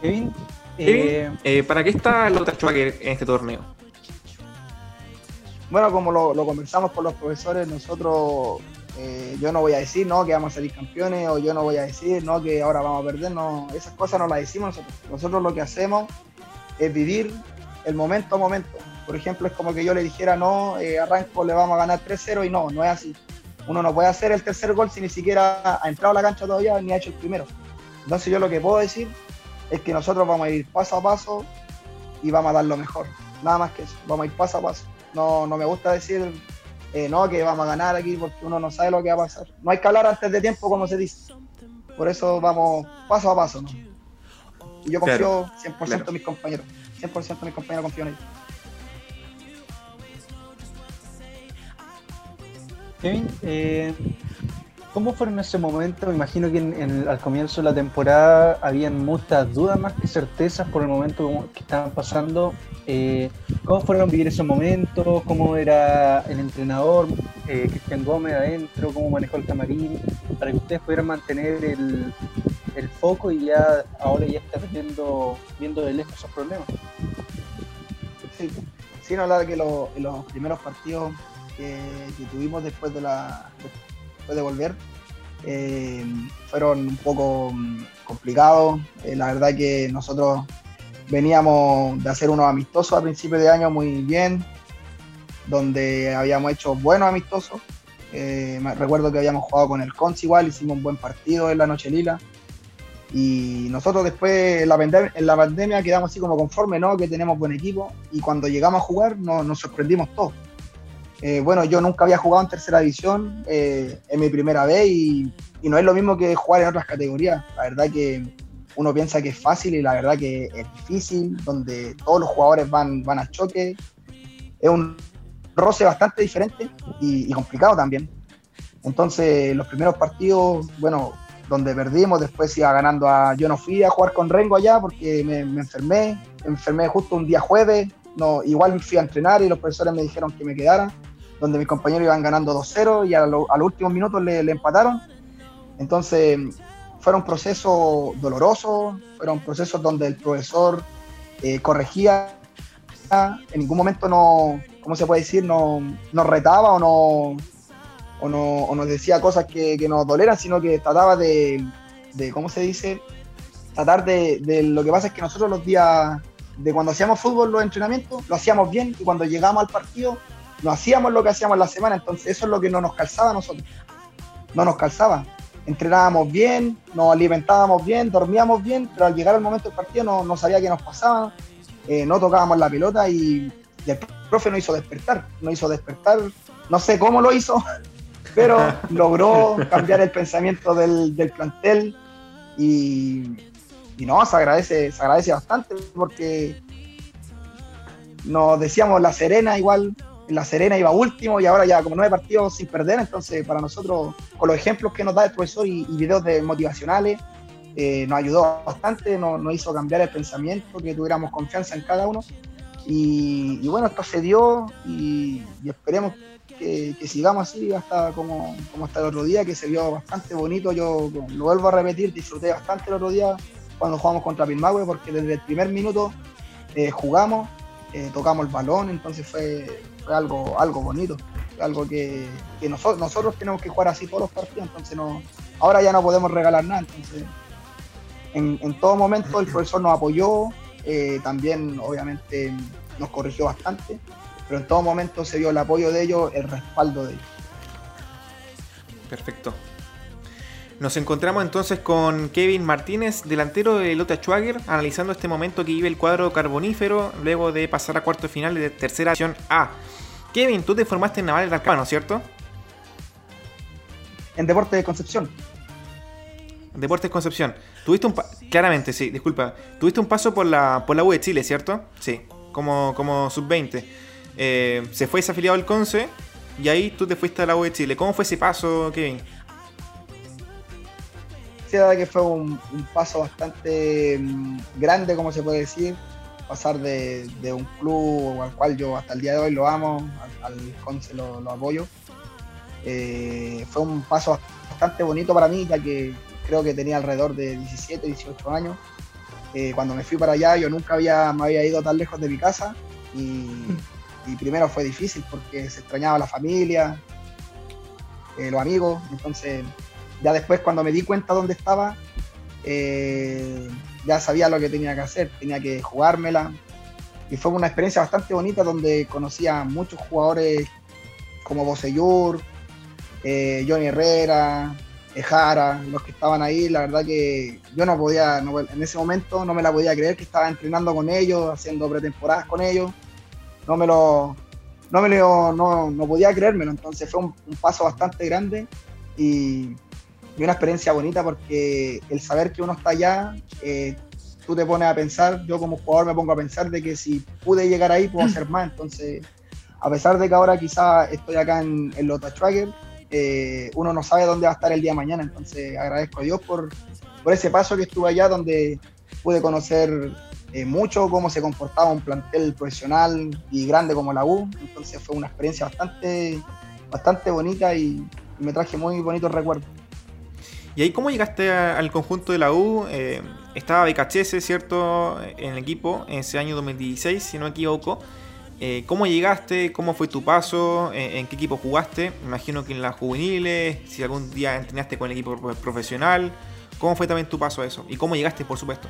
Kevin, eh, eh, ¿para qué está el Lota en este torneo? Bueno, como lo, conversamos con los profesores, nosotros, eh, yo no voy a decir ¿no? que vamos a salir campeones o yo no voy a decir ¿no? que ahora vamos a perder, no, esas cosas no las decimos nosotros. Nosotros lo que hacemos es vivir el momento a momento por ejemplo, es como que yo le dijera, no, eh, arranco, le vamos a ganar 3-0 y no, no es así. Uno no puede hacer el tercer gol si ni siquiera ha entrado a la cancha todavía ni ha hecho el primero. Entonces yo lo que puedo decir es que nosotros vamos a ir paso a paso y vamos a dar lo mejor. Nada más que eso, vamos a ir paso a paso. No, no me gusta decir, eh, no, que vamos a ganar aquí porque uno no sabe lo que va a pasar. No hay que hablar antes de tiempo, como se dice. Por eso vamos paso a paso. ¿no? Y yo confío 100% en mis compañeros. 100% en mis compañeros confío en ellos. Kevin, eh, ¿cómo fue en ese momento? Me imagino que al comienzo de la temporada habían muchas dudas más que certezas por el momento que estaban pasando. Eh, ¿Cómo fueron vivir esos momentos? ¿Cómo era el entrenador, eh, Cristian Gómez adentro? ¿Cómo manejó el camarín? Para que ustedes pudieran mantener el, foco y ya ahora ya estar viendo, viendo de lejos esos problemas. Sí, sin hablar que los primeros partidos que, tuvimos después de, la, después de volver eh, fueron un poco mm, complicados. Eh, la verdad que nosotros veníamos de hacer unos amistosos a principios de año muy bien, donde habíamos hecho buenos amistosos. Eh, recuerdo que habíamos jugado con el Cons igual, hicimos un buen partido en la Noche Lila. Y nosotros después en la, pandemia, quedamos así como conforme, ¿no? Que tenemos buen equipo. Y cuando llegamos a jugar nos sorprendimos todos. Eh, bueno, yo nunca había jugado en tercera división, eh, es mi primera vez y, no es lo mismo que jugar en otras categorías. La verdad que uno piensa que es fácil y la verdad que es difícil, donde todos los jugadores van, van a choque. Es un roce bastante diferente y, complicado también. Entonces, los primeros partidos, bueno, donde perdimos, después iba ganando a... Yo no fui a jugar con Rengo allá porque me, me enfermé, me enfermé justo un día jueves, no, igual fui a entrenar y los profesores me dijeron que me quedara donde mis compañeros iban ganando 2-0 y a, los últimos minutos le, empataron. Entonces, fueron procesos dolorosos, fueron procesos donde el profesor eh, corregía, en ningún momento no, ¿cómo se puede decir? No, nos retaba o no, o no nos decía cosas que, nos doleran, sino que trataba de, ¿cómo se dice? Tratar de, lo que pasa es que nosotros los días de cuando hacíamos fútbol, los entrenamientos, lo hacíamos bien y cuando llegamos al partido no hacíamos lo que hacíamos la semana, entonces eso es lo que no nos calzaba a nosotros. No nos calzaba. Entrenábamos bien, nos alimentábamos bien, dormíamos bien, pero al llegar al momento del partido no, no sabía qué nos pasaba, eh, no tocábamos la pelota y, el profe nos hizo despertar, nos hizo despertar, no sé cómo lo hizo, (laughs) pero logró cambiar el pensamiento del, plantel y, y no, se agradece, se agradece bastante porque nos decíamos La Serena igual, la Serena iba último y ahora ya como nueve partidos sin perder, entonces para nosotros, con los ejemplos que nos da el profesor y, videos de motivacionales, eh, nos ayudó bastante, nos, hizo cambiar el pensamiento, que tuviéramos confianza en cada uno. Y, bueno, esto se dio y, esperemos que, sigamos así hasta como, como, hasta el otro día, que se vio bastante bonito. Yo lo vuelvo a repetir, disfruté bastante el otro ddía cuando jugamos contra Pilmahue, porque desde el primer minuto eh, jugamos, eh, tocamos el balón, entonces fue, algo, algo bonito, algo que, nosotros, nosotros tenemos que jugar así todos los partidos, entonces no, ahora ya no podemos regalar nada, entonces en, todo momento el profesor nos apoyó, eh, también obviamente nos corrigió bastante, pero en todo momento se vio el apoyo de ellos, el respaldo de ellos. Perfecto. Nos encontramos entonces con Kevin Martínez, delantero de Lota Schwager, analizando este momento que vive el cuadro carbonífero luego de pasar a cuarto final de tercera acción A. Kevin, tú te formaste en Naval Talcahuano, ¿cierto? En Deportes de Concepción. Deportes Concepción. Tuviste un claramente, sí, disculpa. Tuviste un paso por la por la U de Chile, ¿cierto? Sí, como, como sub-20. Eh, se fue desafiliado el Conce y ahí tú te fuiste a la U de Chile. ¿Cómo fue ese paso, Kevin? Que fue un, paso bastante mm, grande, como se puede decir, pasar de, un club al cual yo hasta el día de hoy lo amo, al, Conce lo, apoyo. Eh, fue un paso bastante bonito para mí, ya que creo que tenía alrededor de 17, 18 años. Eh, cuando me fui para allá, yo nunca había, me había ido tan lejos de mi casa y, primero fue difícil porque se extrañaba la familia, eh, los amigos, entonces ya después cuando me di cuenta dónde estaba, eh, ya sabía lo que tenía que hacer, tenía que jugármela. Y fue una experiencia bastante bonita donde conocí a muchos jugadores como Boseyur, eh, Johnny Herrera, Ejara, los que estaban ahí. La verdad que yo no podía, en ese momento no me la podía creer que estaba entrenando con ellos, haciendo pretemporadas con ellos. No me lo, no me lo, no, no podía creérmelo. Entonces fue un, un paso bastante grande y y una experiencia bonita porque el saber que uno está allá eh, tú te pones a pensar, yo como jugador me pongo a pensar de que si pude llegar ahí, puedo hacer más. Entonces, a pesar de que ahora quizá estoy acá en, el Lotus Tracker, eh, uno no sabe dónde va a estar el día de mañana. Entonces, agradezco a Dios por, por ese paso que estuve allá, donde pude conocer eh, mucho cómo se comportaba un plantel profesional y grande como la U. Entonces, fue una experiencia bastante, bastante bonita y, me traje muy bonitos recuerdos. ¿Y ahí cómo llegaste al conjunto de la U? Eh, estaba Becachese, ¿cierto? En el equipo en ese año 2016, si no me equivoco. Eh, ¿Cómo llegaste? ¿Cómo fue tu paso? ¿En, qué equipo jugaste? Me imagino que en las juveniles, si algún día entrenaste con el equipo profesional. ¿Cómo fue también tu paso a eso? ¿Y cómo llegaste, por supuesto?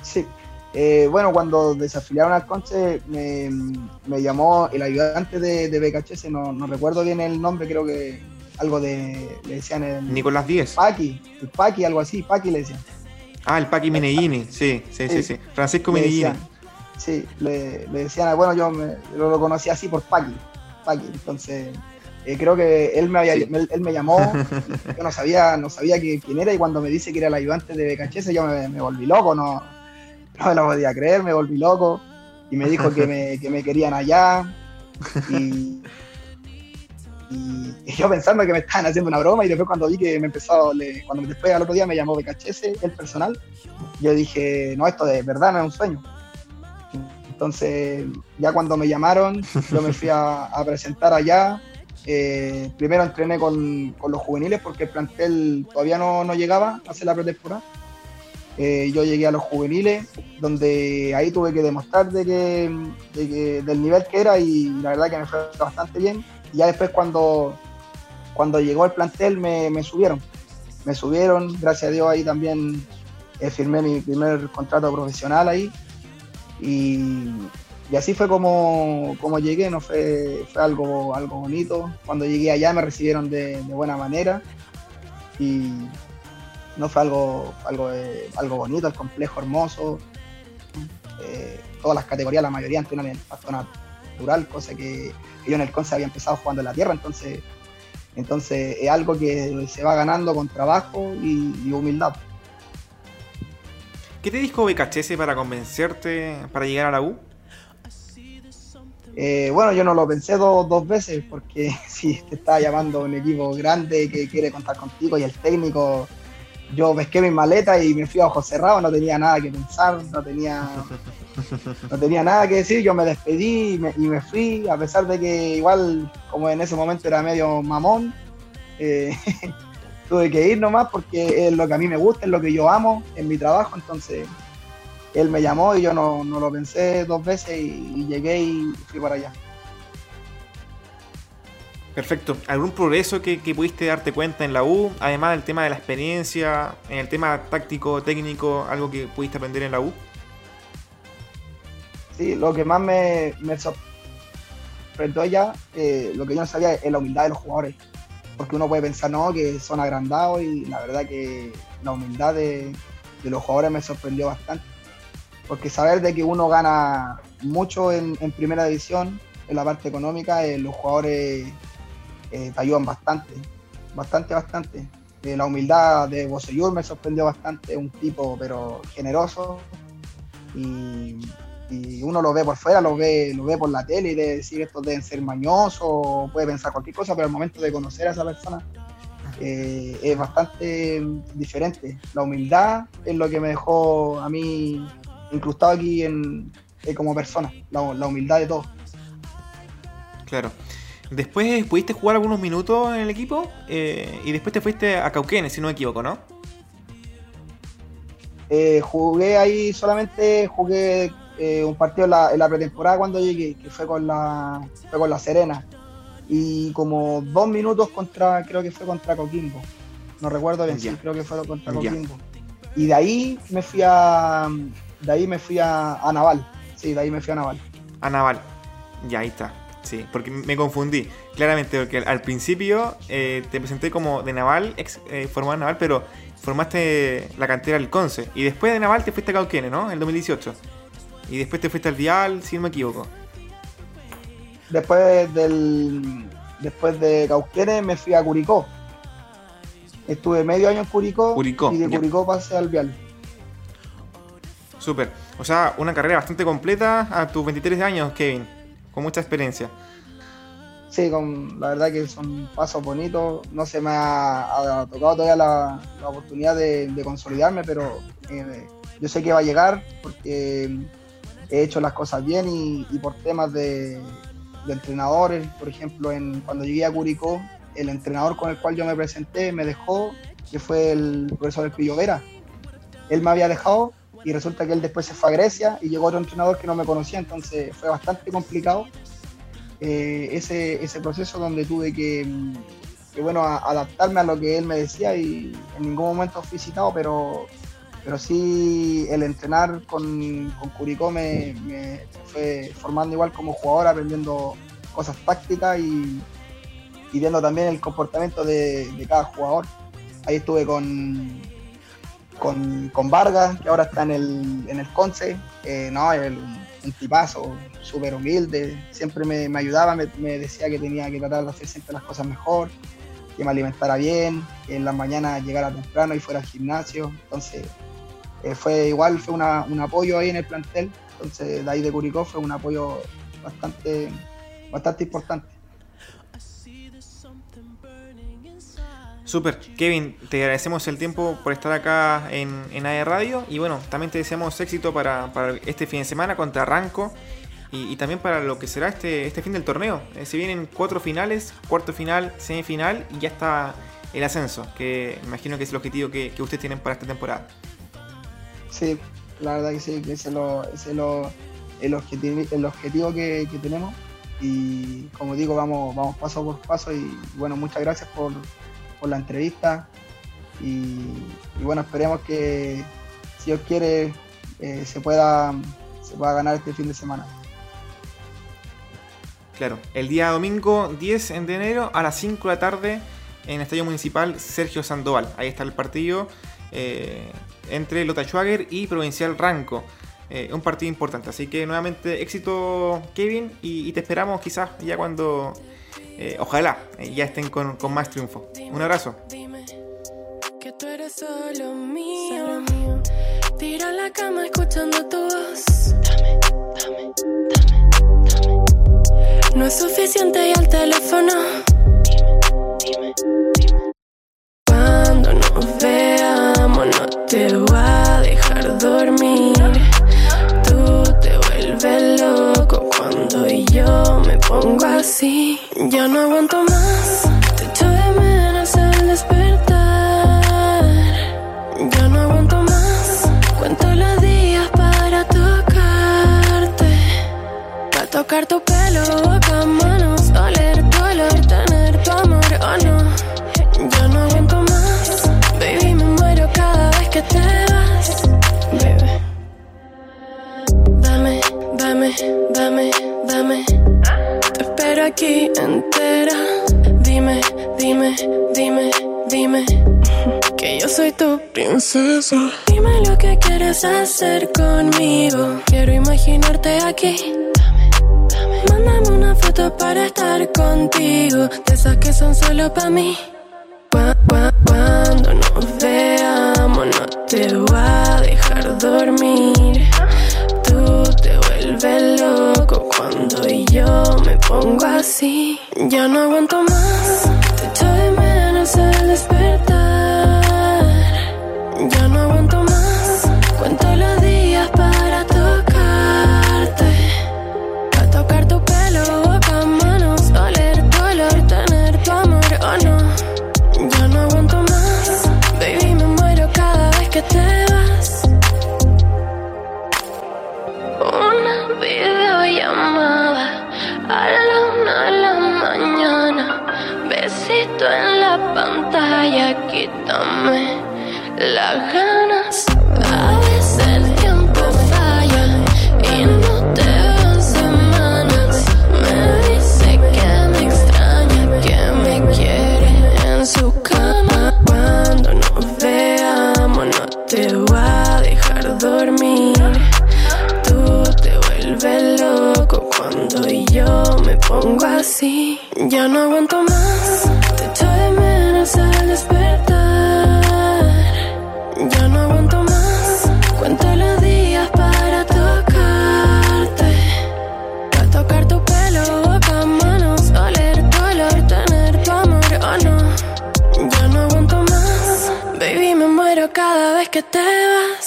Sí, eh, bueno, cuando desafiliaron al Conce, me, llamó el ayudante de, de BKHS, no, no, recuerdo bien el nombre, creo que algo de. Le decían el. Nicolás Díez. Paqui, el Paqui, algo así, Paqui le decían. Ah, el Paqui Menellini, sí, sí, sí, sí. Francisco Menellini. Sí, le, decían, bueno, yo, lo conocí así por Paqui, Paqui, entonces. Eh, creo que él me, había, él, me llamó, (laughs) yo no sabía, no sabía quién era y cuando me dice que era el ayudante de BKHS yo me, me volví loco, no, no me lo podía creer, me volví loco y me dijo que me, querían allá y, (laughs) (laughs) yo pensando que me estaban haciendo una broma y después cuando vi que me empezó, cuando después al otro día me llamó BKHS, el personal, yo dije, no, esto de verdad no es un sueño. Entonces, ya cuando me llamaron, yo me fui a, (laughs) presentar allá. Eh, primero entrené con, los juveniles porque el plantel todavía no, no llegaba a hacer la pretemporada. Eh, yo llegué a los juveniles, donde ahí tuve que demostrar de que, del nivel que era y la verdad que me fue bastante bien. Y ya después cuando, cuando llegó el plantel me, subieron, me subieron, gracias a Dios ahí también eh, firmé mi primer contrato profesional ahí. Y, así fue como, como llegué, no fue, fue algo, algo bonito. Cuando llegué allá me recibieron de, buena manera. Y, no fue algo, algo, eh, algo bonito, el complejo hermoso. Eh, todas las categorías, la mayoría pasto natural, cosa que, yo en el Conce había empezado jugando en la tierra, entonces, entonces es algo que se va ganando con trabajo y, humildad. ¿Qué te dijo BKHS para convencerte para llegar a la U? Eh, bueno, yo no lo pensé dos veces porque (laughs) si te está llamando un equipo grande que quiere contar contigo y el técnico yo pesqué mi maleta y me fui a ojos cerrados, no tenía nada que pensar, no tenía, no tenía nada que decir, yo me despedí y me, fui, a pesar de que igual, como en ese momento era medio mamón, eh, (laughs) tuve que ir nomás porque es lo que a mí me gusta, es lo que yo amo en mi trabajo, entonces él me llamó y yo no, lo pensé dos veces y llegué y fui para allá. Perfecto. ¿Algún progreso que, pudiste darte cuenta en la U? Además del tema de la experiencia, en el tema táctico, técnico, algo que pudiste aprender en la U? Sí, lo que más me, me sorprendió ya, eh, lo que yo no sabía es la humildad de los jugadores. Porque uno puede pensar, no, que son agrandados y la verdad que la humildad de, los jugadores me sorprendió bastante. Porque saber de que uno gana mucho en, primera división, en la parte económica, eh, los jugadores eh, te ayudan bastante, bastante, bastante. Eh, la humildad de Bosellur me sorprendió bastante, un tipo pero generoso y, uno lo ve por fuera, lo ve, lo ve por la tele y de decir esto deben ser mañosos, puede pensar cualquier cosa, pero al momento de conocer a esa persona eh, es bastante diferente. La humildad es lo que me dejó a mí incrustado aquí en, como persona, la, la humildad de todo. Claro. Después pudiste jugar algunos minutos en el equipo eh, y después te fuiste a Cauquenes, si no me equivoco, ¿no? Eh, jugué ahí solamente, jugué eh, un partido en la, pretemporada cuando llegué, que fue con la fue con la Serena. Y como dos minutos contra, creo que fue contra Coquimbo. No recuerdo bien, sí, creo que fue contra Coquimbo. Y de ahí me fui a. De ahí me fui a, a Naval. Sí, de ahí me fui a Naval. A Naval. Ya ahí está. Sí, porque me confundí. Claramente, porque al principio eh, te presenté como de Naval, ex, eh, formado en Naval, pero formaste la cantera del Conce. Y después de Naval te fuiste a Cauquenes, ¿no? En el 2018. Y después te fuiste al Vial, si no me equivoco. Después del después de Cauquenes me fui a Curicó. Estuve medio año en Curicó, y de Curicó pasé al Vial. Súper. O sea, una carrera bastante completa a tus 23 años, Kevin, con mucha experiencia. Sí, con, la verdad que son pasos bonitos. No se me ha, tocado todavía la, oportunidad de, consolidarme, pero eh, yo sé que va a llegar porque he hecho las cosas bien y, por temas de, entrenadores, por ejemplo, en, cuando llegué a Curicó, el entrenador con el cual yo me presenté me dejó, que fue el profesor El Pillo Vera. Él me había dejado y resulta que él después se fue a Grecia y llegó otro entrenador que no me conocía, entonces fue bastante complicado eh, ese, ese proceso donde tuve que, bueno, adaptarme a lo que él me decía y en ningún momento fui citado, pero, pero sí el entrenar con, con Curicó me, fue formando igual como jugador, aprendiendo cosas tácticas y, viendo también el comportamiento de, cada jugador. Ahí estuve con, con, Vargas, que ahora está en el, en el Conce, eh, no, el, un tipazo, súper humilde, siempre me, ayudaba, me, decía que tenía que tratar de hacer siempre las cosas mejor, que me alimentara bien, que en las mañanas llegara temprano y fuera al gimnasio, entonces eh, fue igual, fue un apoyo ahí en el plantel, entonces de ahí de Curicó fue un apoyo bastante, bastante importante. Super, Kevin, te agradecemos el tiempo por estar acá en, en AE Radio y bueno, también te deseamos éxito para, este fin de semana contra Ranco y, también para lo que será este, este fin del torneo. Eh, se vienen cuatro finales, cuarto final, semifinal y ya está el ascenso, que imagino que es el objetivo que, que ustedes tienen para esta temporada. Sí, la verdad que sí, que ese es, lo, el, objetivo, el objetivo que, que tenemos y como digo, vamos, vamos paso por paso y bueno, muchas gracias por por la entrevista. Y, bueno, esperemos que, si Dios quiere, eh, se, pueda, se pueda ganar este fin de semana. Claro, el día domingo 10 de enero a las 5 de la tarde en el Estadio Municipal Sergio Sandoval. Ahí está el partido eh, entre Lota Schwager y Provincial Ranco. Eh, un partido importante. Así que nuevamente éxito Kevin y te esperamos quizás ya cuando eh, ojalá eh, ya estén con, con, más triunfo. Un abrazo. Que tú eres solo mío. Tira la cama escuchando tu voz. Dame, dame, dame, dame. No es suficiente y al teléfono. Dime, dime, dime. Cuando nos veamos, no te voy a dejar dormir. Tú te vuelves loco yo me pongo así. Ya no aguanto más, te echo de menos al despertar. Ya no aguanto más, cuento los días para tocarte. Para tocar tu pelo, boca, manos, oler tu olor, tener tu amor o oh no. Ya no aguanto más, baby, me muero cada vez que te vas. Baby. Dame, dame, dame, dame pero aquí entera. Dime, dime, dime, dime que yo soy tu princesa. Dime lo que quieres hacer conmigo. Quiero imaginarte aquí. Dame, dame. Mándame una foto para estar contigo. De esas que son solo para mí. Cuando nos veamos, no te voy a dejar dormir. Yo me pongo así. Ya no aguanto más, te echo de menos al despertar. Ya no aguanto más, pantalla, quítame las ganas. A veces el tiempo falla y no te veo semanas. Me dice que me extraña, que me quiere en su cama. Cuando nos veamos, no te voy a dejar dormir. Tú te vuelves loco cuando yo me pongo así. Ya no aguanto más, te echo horas al despertar. Ya no aguanto más. Cuento los días para tocarte. Para tocar tu pelo, boca, manos. Oler tu olor, tener tu amor, oh no. Ya no aguanto más. Baby, me muero cada vez que te vas.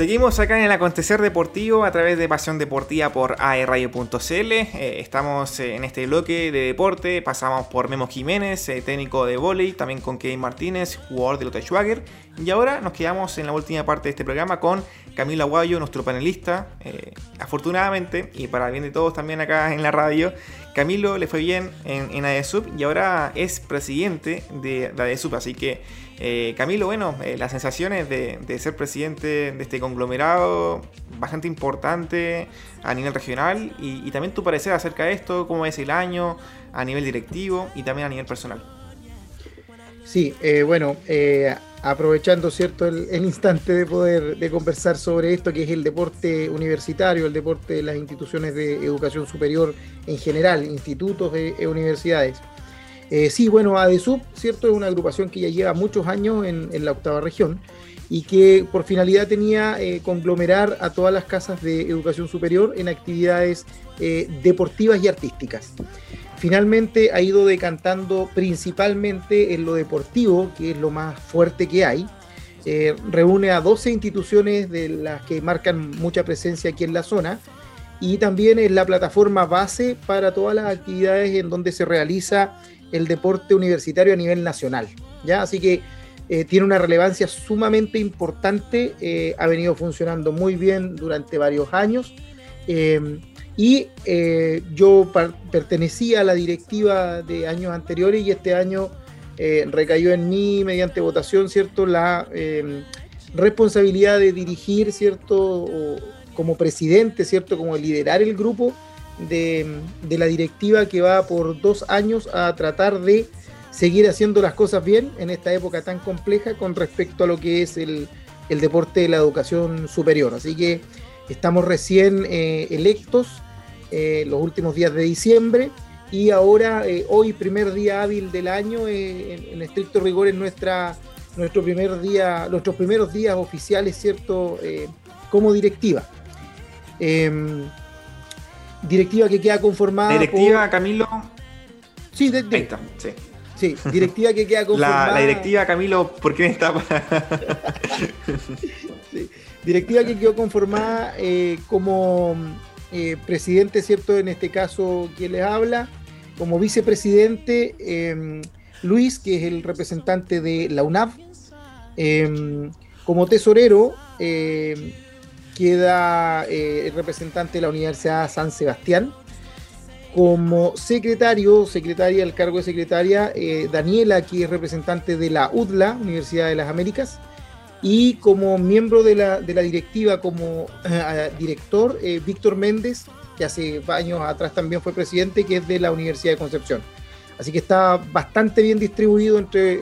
Seguimos acá en el acontecer deportivo a través de Pasión Deportiva por aerradio.cl. Eh, estamos eh, en este bloque de deporte. Pasamos por Memo Jiménez, eh, técnico de volei, también con Kevin Martínez, jugador de Lota Schwager. Y ahora nos quedamos en la última parte de este programa con Camilo Aguayo, nuestro panelista. afortunadamente, y para el bien de todos también acá en la radio, Camilo le fue bien en, en ADESUB y ahora es presidente de, de ADESUB. Así que eh, Camilo, bueno, eh, las sensaciones de, ser presidente de este conglomerado bastante importante a nivel regional y, también tu parecer acerca de esto, cómo es el año a nivel directivo y también a nivel personal. Sí, eh, bueno, aprovechando cierto el, instante de poder de conversar sobre esto que es el deporte universitario, el deporte de las instituciones de educación superior en general, institutos e universidades. Eh, sí, bueno, ADESUB, ¿cierto? Es una agrupación que ya lleva muchos años en, la octava región y que por finalidad tenía eh, conglomerar a todas las casas de educación superior en actividades eh, deportivas y artísticas. Finalmente ha ido decantando principalmente en lo deportivo, que es lo más fuerte que hay. reúne a 12 instituciones de las que marcan mucha presencia aquí en la zona y también es la plataforma base para todas las actividades en donde se realiza el deporte universitario a nivel nacional. ¿ya? Así que eh, tiene una relevancia sumamente importante, eh, ha venido funcionando muy bien durante varios años. Em, y eh, yo pertenecía a la directiva de años anteriores y este año recayó en mí mediante votación, ¿cierto? La em, responsabilidad de dirigir, ¿cierto? como presidente, ¿cierto? Como liderar el grupo de, la directiva que va por dos años a tratar de seguir haciendo las cosas bien en esta época tan compleja con respecto a lo que es el, deporte de la educación superior. Así que estamos recién eh, electos eh, los últimos días de diciembre y ahora eh, hoy primer día hábil del año en, estricto rigor en nuestra nuestro primer día nuestros primeros días oficiales cierto como directiva em, Directiva que queda conformada. Directiva, Camilo. Sí, de, sí. Sí, directiva que queda (laughs) conformada. La, directiva, Camilo, ¿por qué está? (laughs) Directiva que quedó conformada eh, como eh, presidente, ¿cierto? En este caso, quien les habla, como vicepresidente, em, Luis, que es el representante de la UNAV, em, como tesorero, em, queda eh, el representante de la Universidad San Sebastián. Como secretario, secretaria, el cargo de secretaria, eh, Daniela, que es representante de la UDLA, Universidad de las Américas. Y como miembro de la, directiva, como eh, director, Víctor Méndez, que hace años atrás también fue presidente, que es de la Universidad de Concepción. Así que está bastante bien distribuido entre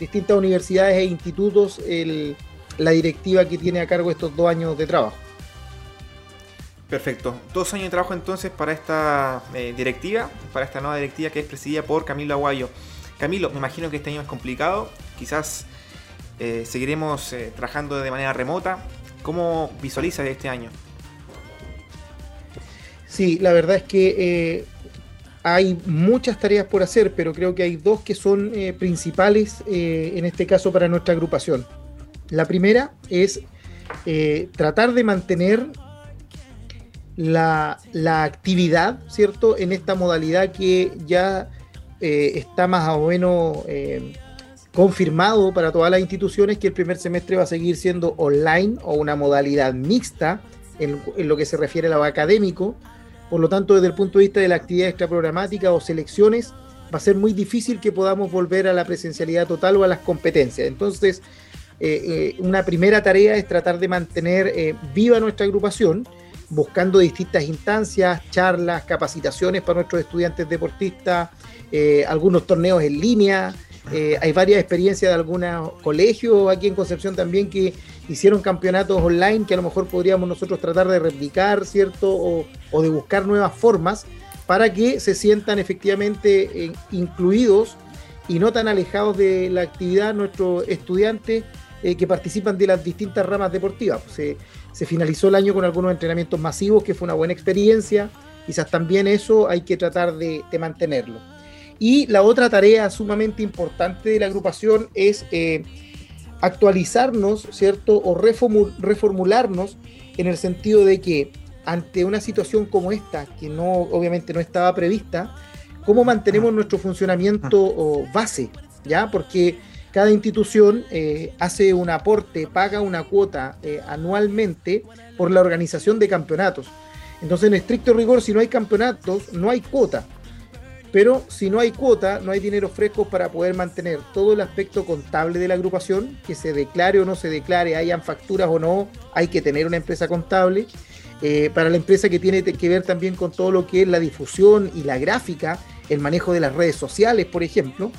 distintas universidades e institutos el, la directiva que tiene a cargo estos dos años de trabajo. Perfecto. Dos años de trabajo entonces para esta eh, directiva, para esta nueva directiva que es presidida por Camilo Aguayo. Camilo, me imagino que este año es complicado, quizás eh, seguiremos eh, trabajando de manera remota. ¿Cómo visualizas este año? Sí, la verdad es que hay muchas tareas por hacer, pero creo que hay dos que son principales en este caso para nuestra agrupación. La primera es eh, tratar de mantener la, actividad, ¿cierto? En esta modalidad que ya eh, está más o menos eh, confirmado para todas las instituciones que el primer semestre va a seguir siendo online o una modalidad mixta en, lo que se refiere a lo académico. Por lo tanto, desde el punto de vista de la actividad extraprogramática o selecciones, va a ser muy difícil que podamos volver a la presencialidad total o a las competencias. Entonces, eh, eh, una primera tarea es tratar de mantener eh, viva nuestra agrupación, buscando distintas instancias, charlas, capacitaciones para nuestros estudiantes deportistas, algunos torneos en línea. Hay varias experiencias de algunos colegios aquí en Concepción también que hicieron campeonatos online que a lo mejor podríamos nosotros tratar de replicar, ¿cierto? O, de buscar nuevas formas para que se sientan efectivamente incluidos y no tan alejados de la actividad nuestros estudiantes eh, que participan de las distintas ramas deportivas. Se, se, finalizó el año con algunos entrenamientos masivos, que fue una buena experiencia. Quizás también eso hay que tratar de mantenerlo. Y la otra tarea sumamente importante de la agrupación es eh, actualizarnos, ¿cierto? O reformularnos en el sentido de que ante una situación como esta, que no obviamente no estaba prevista, ¿cómo mantenemos nuestro funcionamiento base? ¿Ya? Porque cada institución eh, hace un aporte, paga una cuota eh, anualmente por la organización de campeonatos. Entonces, en estricto rigor, si no hay campeonatos, no hay cuota. Pero si no hay cuota, no hay dinero fresco para poder mantener todo el aspecto contable de la agrupación, que se declare o no se declare, hayan facturas o no, hay que tener una empresa contable. Eh, para la empresa que tiene que ver también con todo lo que es la difusión y la gráfica, el manejo de las redes sociales, por ejemplo,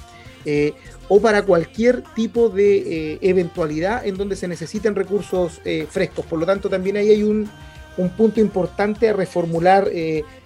eh, o para cualquier tipo de eh, eventualidad en donde se necesiten recursos frescos. Por lo tanto, también ahí hay un, un punto importante a reformular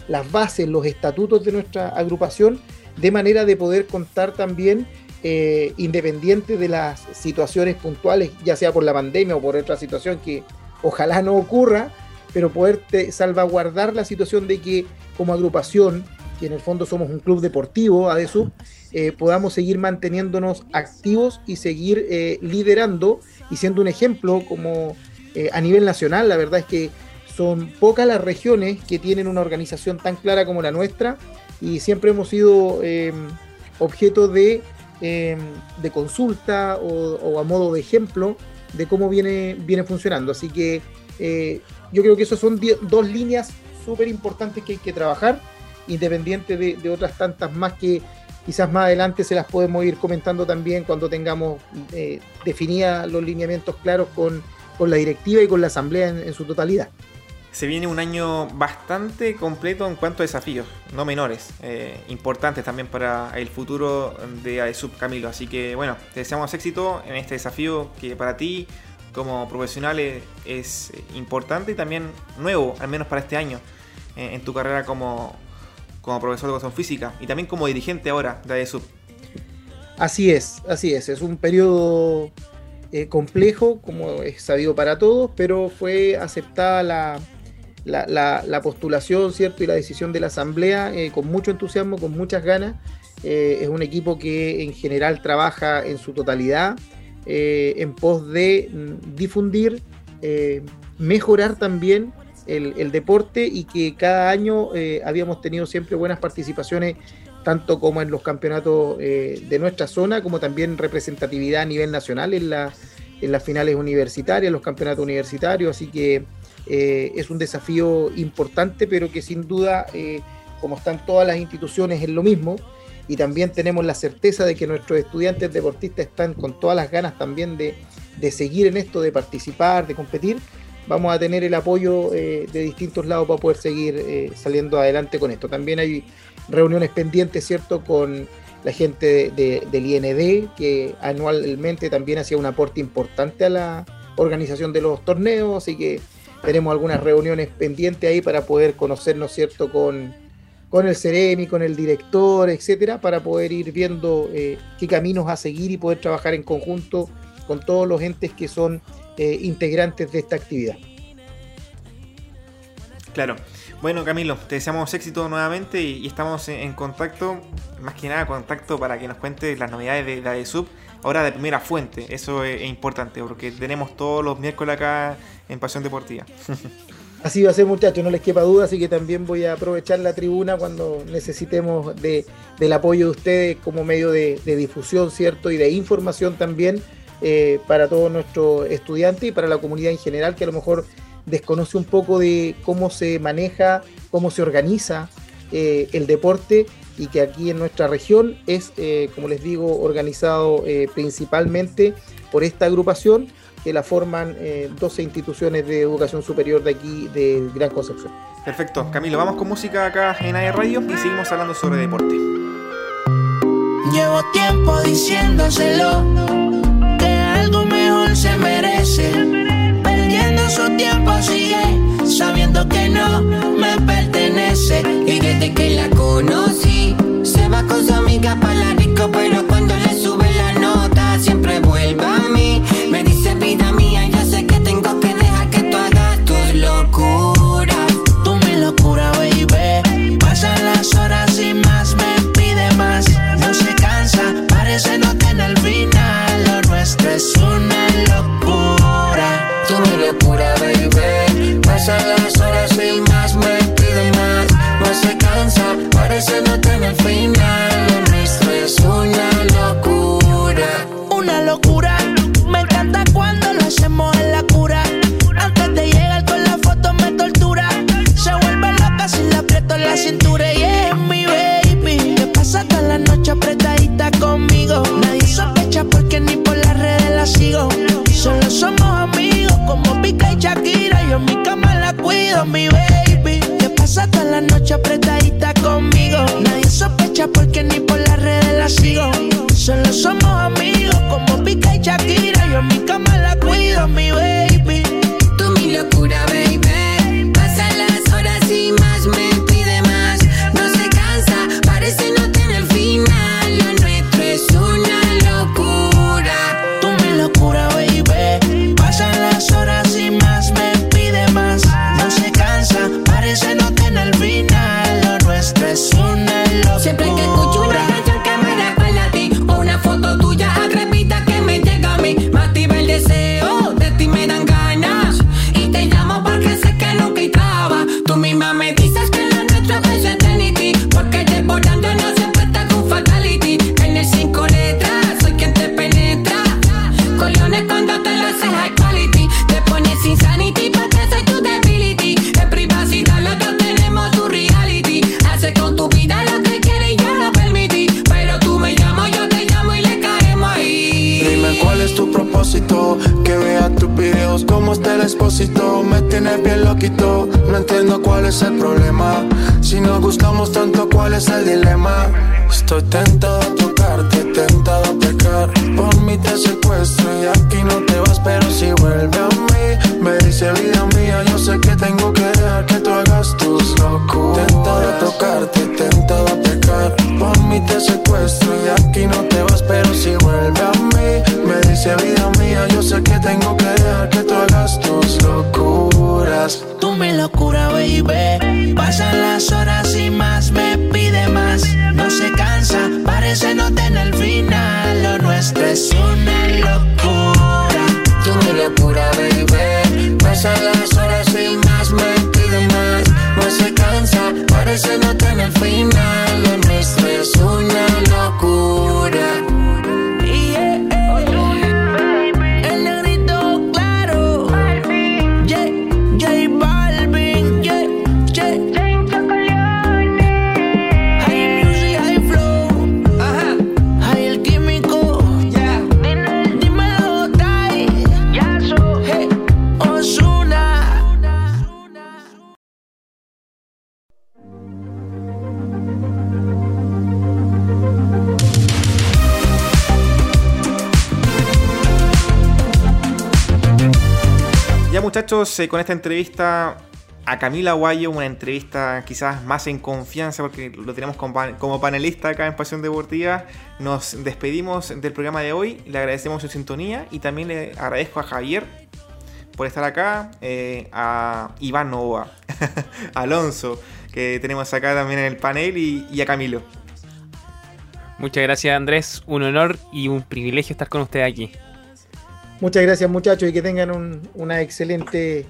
las bases, los estatutos de nuestra agrupación, de manera de poder contar también, eh, independiente de las situaciones puntuales, ya sea por la pandemia o por otra situación que ojalá no ocurra, pero poder salvaguardar la situación de que como agrupación, que en el fondo somos un club deportivo, ADESUB, eh, podamos seguir manteniéndonos activos y seguir eh, liderando y siendo un ejemplo como a nivel nacional. La verdad es que son pocas las regiones que tienen una organización tan clara como la nuestra y siempre hemos sido eh, objeto de, eh, de consulta o, a modo de ejemplo de cómo viene, viene funcionando. Así que eh, yo creo que esas son dos líneas súper importantes que hay que trabajar, independiente de, otras tantas más que quizás más adelante se las podemos ir comentando también cuando tengamos definidos los lineamientos claros con, la directiva y con la asamblea en su totalidad se viene un año bastante completo en cuanto a desafíos, no menores, eh, importantes también para el futuro de AESUB Camilo. Así que bueno, te deseamos éxito en este desafío que para ti como profesional es, importante y también nuevo, al menos para este año, en, tu carrera como, como profesor de educación física y también como dirigente ahora de AESUB. Así es, así es, es un periodo eh, complejo, como es sabido para todos, pero fue aceptada la la, postulación, ¿cierto? Y la decisión de la Asamblea eh, con mucho entusiasmo, con muchas ganas. Eh, es un equipo que en general trabaja en su totalidad eh, en pos de mm, difundir, mejorar también el, deporte y que cada año habíamos tenido siempre buenas participaciones tanto como en los campeonatos de nuestra zona, como también representatividad a nivel nacional en, en las finales universitarias, los campeonatos universitarios, así que eh, es un desafío importante, pero que sin duda, eh, como están todas las instituciones, es lo mismo. Y también tenemos la certeza de que nuestros estudiantes deportistas están con todas las ganas también de, seguir en esto, de participar, de competir. Vamos a tener el apoyo eh, de distintos lados para poder seguir saliendo adelante con esto. También hay reuniones pendientes, ¿cierto?, con la gente del IND, que anualmente también hacía un aporte importante a la organización de los torneos, así que tenemos algunas reuniones pendientes ahí para poder conocernos, ¿cierto?, con, con el CEREMI, con el director, etcétera, para poder ir viendo eh, qué caminos a seguir y poder trabajar en conjunto con todos los entes que son eh, integrantes de esta actividad. Claro. Bueno, Camilo, te deseamos éxito nuevamente y, estamos en, contacto, más que nada contacto para que nos cuentes las novedades de la de Sub ahora de primera fuente. Eso es, importante porque tenemos todos los miércoles acá en Pasión Deportiva. (laughs) Así va a ser muchachos, no les quepa duda, así que también voy a aprovechar la tribuna cuando necesitemos del apoyo de ustedes como medio de, difusión, ¿cierto? Y de información también eh, para todos nuestros estudiantes y para la comunidad en general que a lo mejor desconoce un poco de cómo se maneja, cómo se organiza eh, el deporte y que aquí en nuestra región es, eh, como les digo, organizado principalmente por esta agrupación que la forman 12 instituciones de educación superior de aquí de Gran Concepción. Perfecto, Camilo, vamos con música acá en AE Radio y seguimos hablando sobre deporte. Llevo tiempo diciéndoselo que algo mejor se merece, perdiendo su tiempo sigue sabiendo que no me pertenece. Y desde que la conocí, se va con su amiga para la rico, pero cuando le sube la nota, siempre vuelve con esta entrevista a Camila Guayo, una entrevista quizás más en confianza porque lo tenemos como, pan- como panelista acá en Pasión Deportiva, nos despedimos del programa de hoy, le agradecemos su sintonía y también le agradezco a Javier por estar acá, eh, a Iván Novoa, a (laughs) Alonso, que tenemos acá también en el panel, y a Camilo. Muchas gracias Andrés, un honor y un privilegio estar con usted aquí. Muchas gracias muchachos y que tengan un- una excelente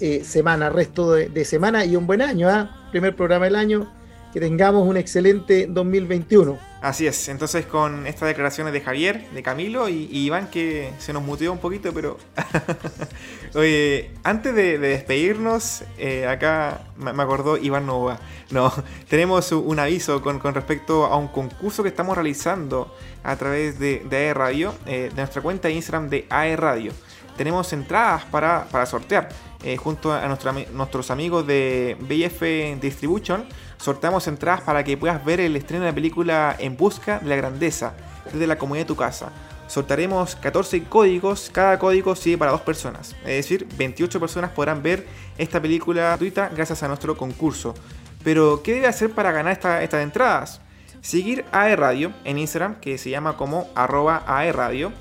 eh, semana, resto de, semana y un buen año, ¿ah? primer programa del año, que tengamos un excelente 2021. Así es, entonces con estas declaraciones de Javier, de Camilo y, Iván que se nos muteó un poquito, pero... (laughs) Oye, antes de, de despedirnos, eh, acá me acordó Iván Nova. No, (laughs) tenemos un aviso con, respecto a un concurso que estamos realizando a través de, de AE Radio, eh, de nuestra cuenta de Instagram de AE Radio. Tenemos entradas para, para sortear. eh, junto a nuestros amigos de BF Distribution, sorteamos entradas para que puedas ver el estreno de la película En Busca de la Grandeza desde la comodidad de tu casa. Sortaremos 14 códigos, cada código sirve para dos personas, es decir, 28 personas podrán ver esta película gratuita gracias a nuestro concurso. Pero, ¿qué debe hacer para ganar esta- estas entradas? Seguir AE Radio en Instagram, que se llama como arroba AE Radio,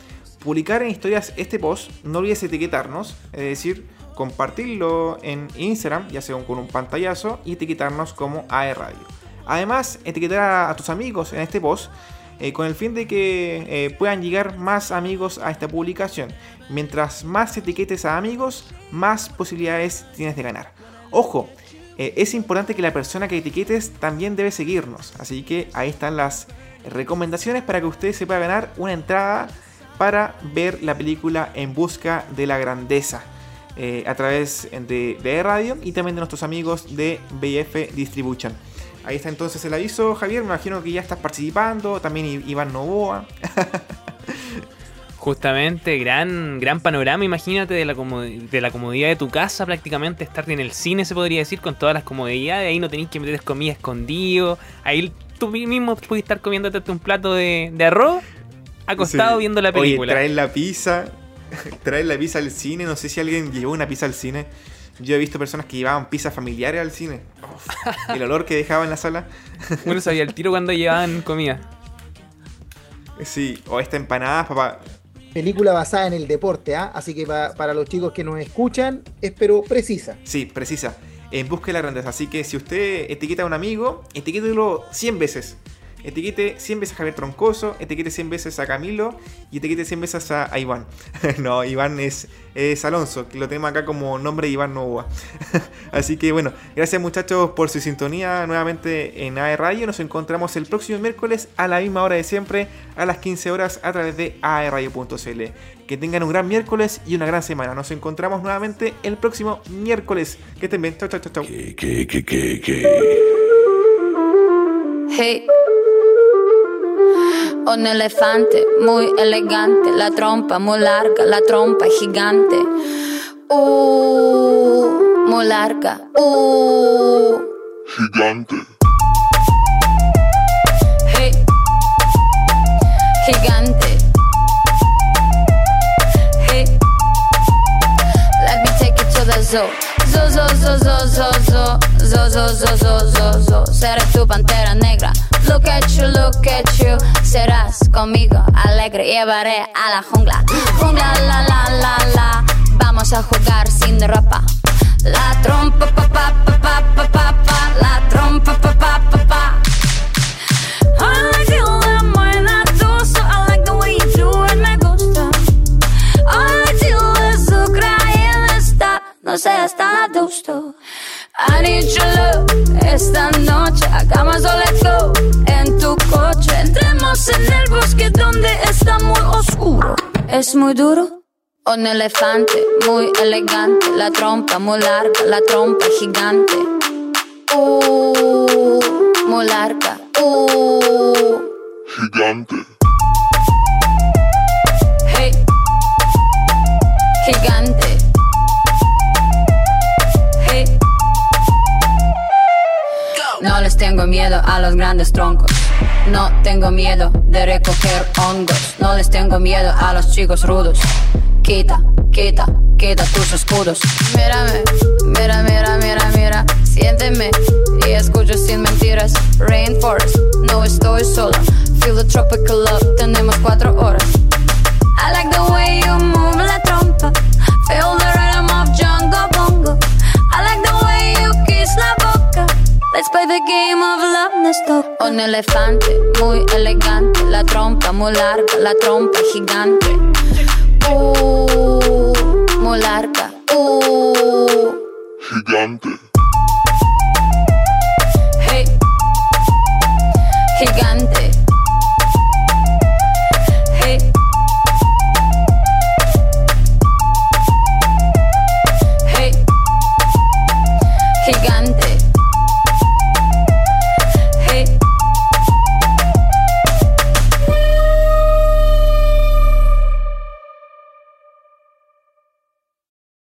publicar en historias este post, no olvides etiquetarnos, es decir, compartirlo en Instagram, ya sea con un pantallazo, y etiquetarnos como AE Radio. Además, etiquetar a, tus amigos en este post eh, con el fin de que eh, puedan llegar más amigos a esta publicación. Mientras más etiquetes a amigos, más posibilidades tienes de ganar. Ojo, eh, es importante que la persona que etiquetes también debe seguirnos. Así que ahí están las recomendaciones para que usted se pueda ganar una entrada para ver la película En Busca de la Grandeza. Eh, a través de, de radio y también de nuestros amigos de BF Distribution. Ahí está entonces el aviso, Javier. Me imagino que ya estás participando. También Iván Novoa. (laughs) Justamente, gran, gran panorama, imagínate, de la, de la comodidad de tu casa, prácticamente estar en el cine, se podría decir, con todas las comodidades, ahí no tenéis que meter comida escondido, ahí tú mismo puedes estar comiéndote un plato de, arroz, acostado viendo la película. Oye, traer la pizza, traer la pizza al cine, no sé si alguien llevó una pizza al cine. Yo he visto personas que llevaban pizzas familiares al cine. el olor que dejaba en la sala. (laughs) bueno, sabía el tiro cuando llevaban comida. Sí, o esta empanada, papá. Película basada en el deporte, ¿ah? Así que para los chicos que nos escuchan, espero precisa. Sí, precisa. En busca de la grandeza. Así que si usted etiqueta a un amigo, etiquételo 100 veces etiquete 100 veces a Javier Troncoso, etiquete 100 veces a Camilo y etiquete 100 veces a, Iván. (laughs) no, Iván es, es, Alonso, que lo tenemos acá como nombre Iván Novoa. (laughs) Así que bueno, gracias muchachos por su sintonía nuevamente en AE Radio. Nos encontramos el próximo miércoles a la misma hora de siempre, a las 15 horas a través de aeradio.cl. Que tengan un gran miércoles y una gran semana. Nos encontramos nuevamente el próximo miércoles. Que estén bien. Chau, chau, chau, chau. Hey. Un elefante muy elegante, la trompa muy larga, la trompa gigante. Uh, muy larga. Uh. Gigante. Hey. Gigante. Hey. Let me take you to the zoo. Zoo, zoo, zoo, zoo, zoo. Zoo, zoo, zoo, zoo, zoo, zoo. Seré tu pantera negra. Look at you, look at you. Serás conmigo alegre, llevaré a la jungla. Jungla, la, la, la, la. Vamos a jugar sin ropa. La trompa, pa, pa, pa, pa, pa, pa, pa. La trompa, pa, pa, pa, pa. I like you, la buena so I like the way you do it, me gusta. I you, azúcar y está. No sé, está gusto. I need your love esta noche. Hagamos all let's go en tu coche. Entremos en el bosque donde está muy oscuro. Es muy duro. Un elefante muy elegante. La trompa muy larga, la trompa gigante. Uh, muy larga. Uh. Gigante. Hey. Gigante. No les tengo miedo a los grandes troncos. No tengo miedo de recoger hongos. No les tengo miedo a los chicos rudos. Quita, quita, quita tus escudos. Mírame, mira, mira, mira, mira. Siénteme y escucho sin mentiras. Rainforest, no estoy sola. Feel the tropical love, tenemos cuatro horas. I like the way you move la trompa. Feel the Let's play the game of love, Un elefante muy elegante, la trompa muy larga, la trompa gigante. Uh, muy larga. Uh. Gigante. Hey. Gigante.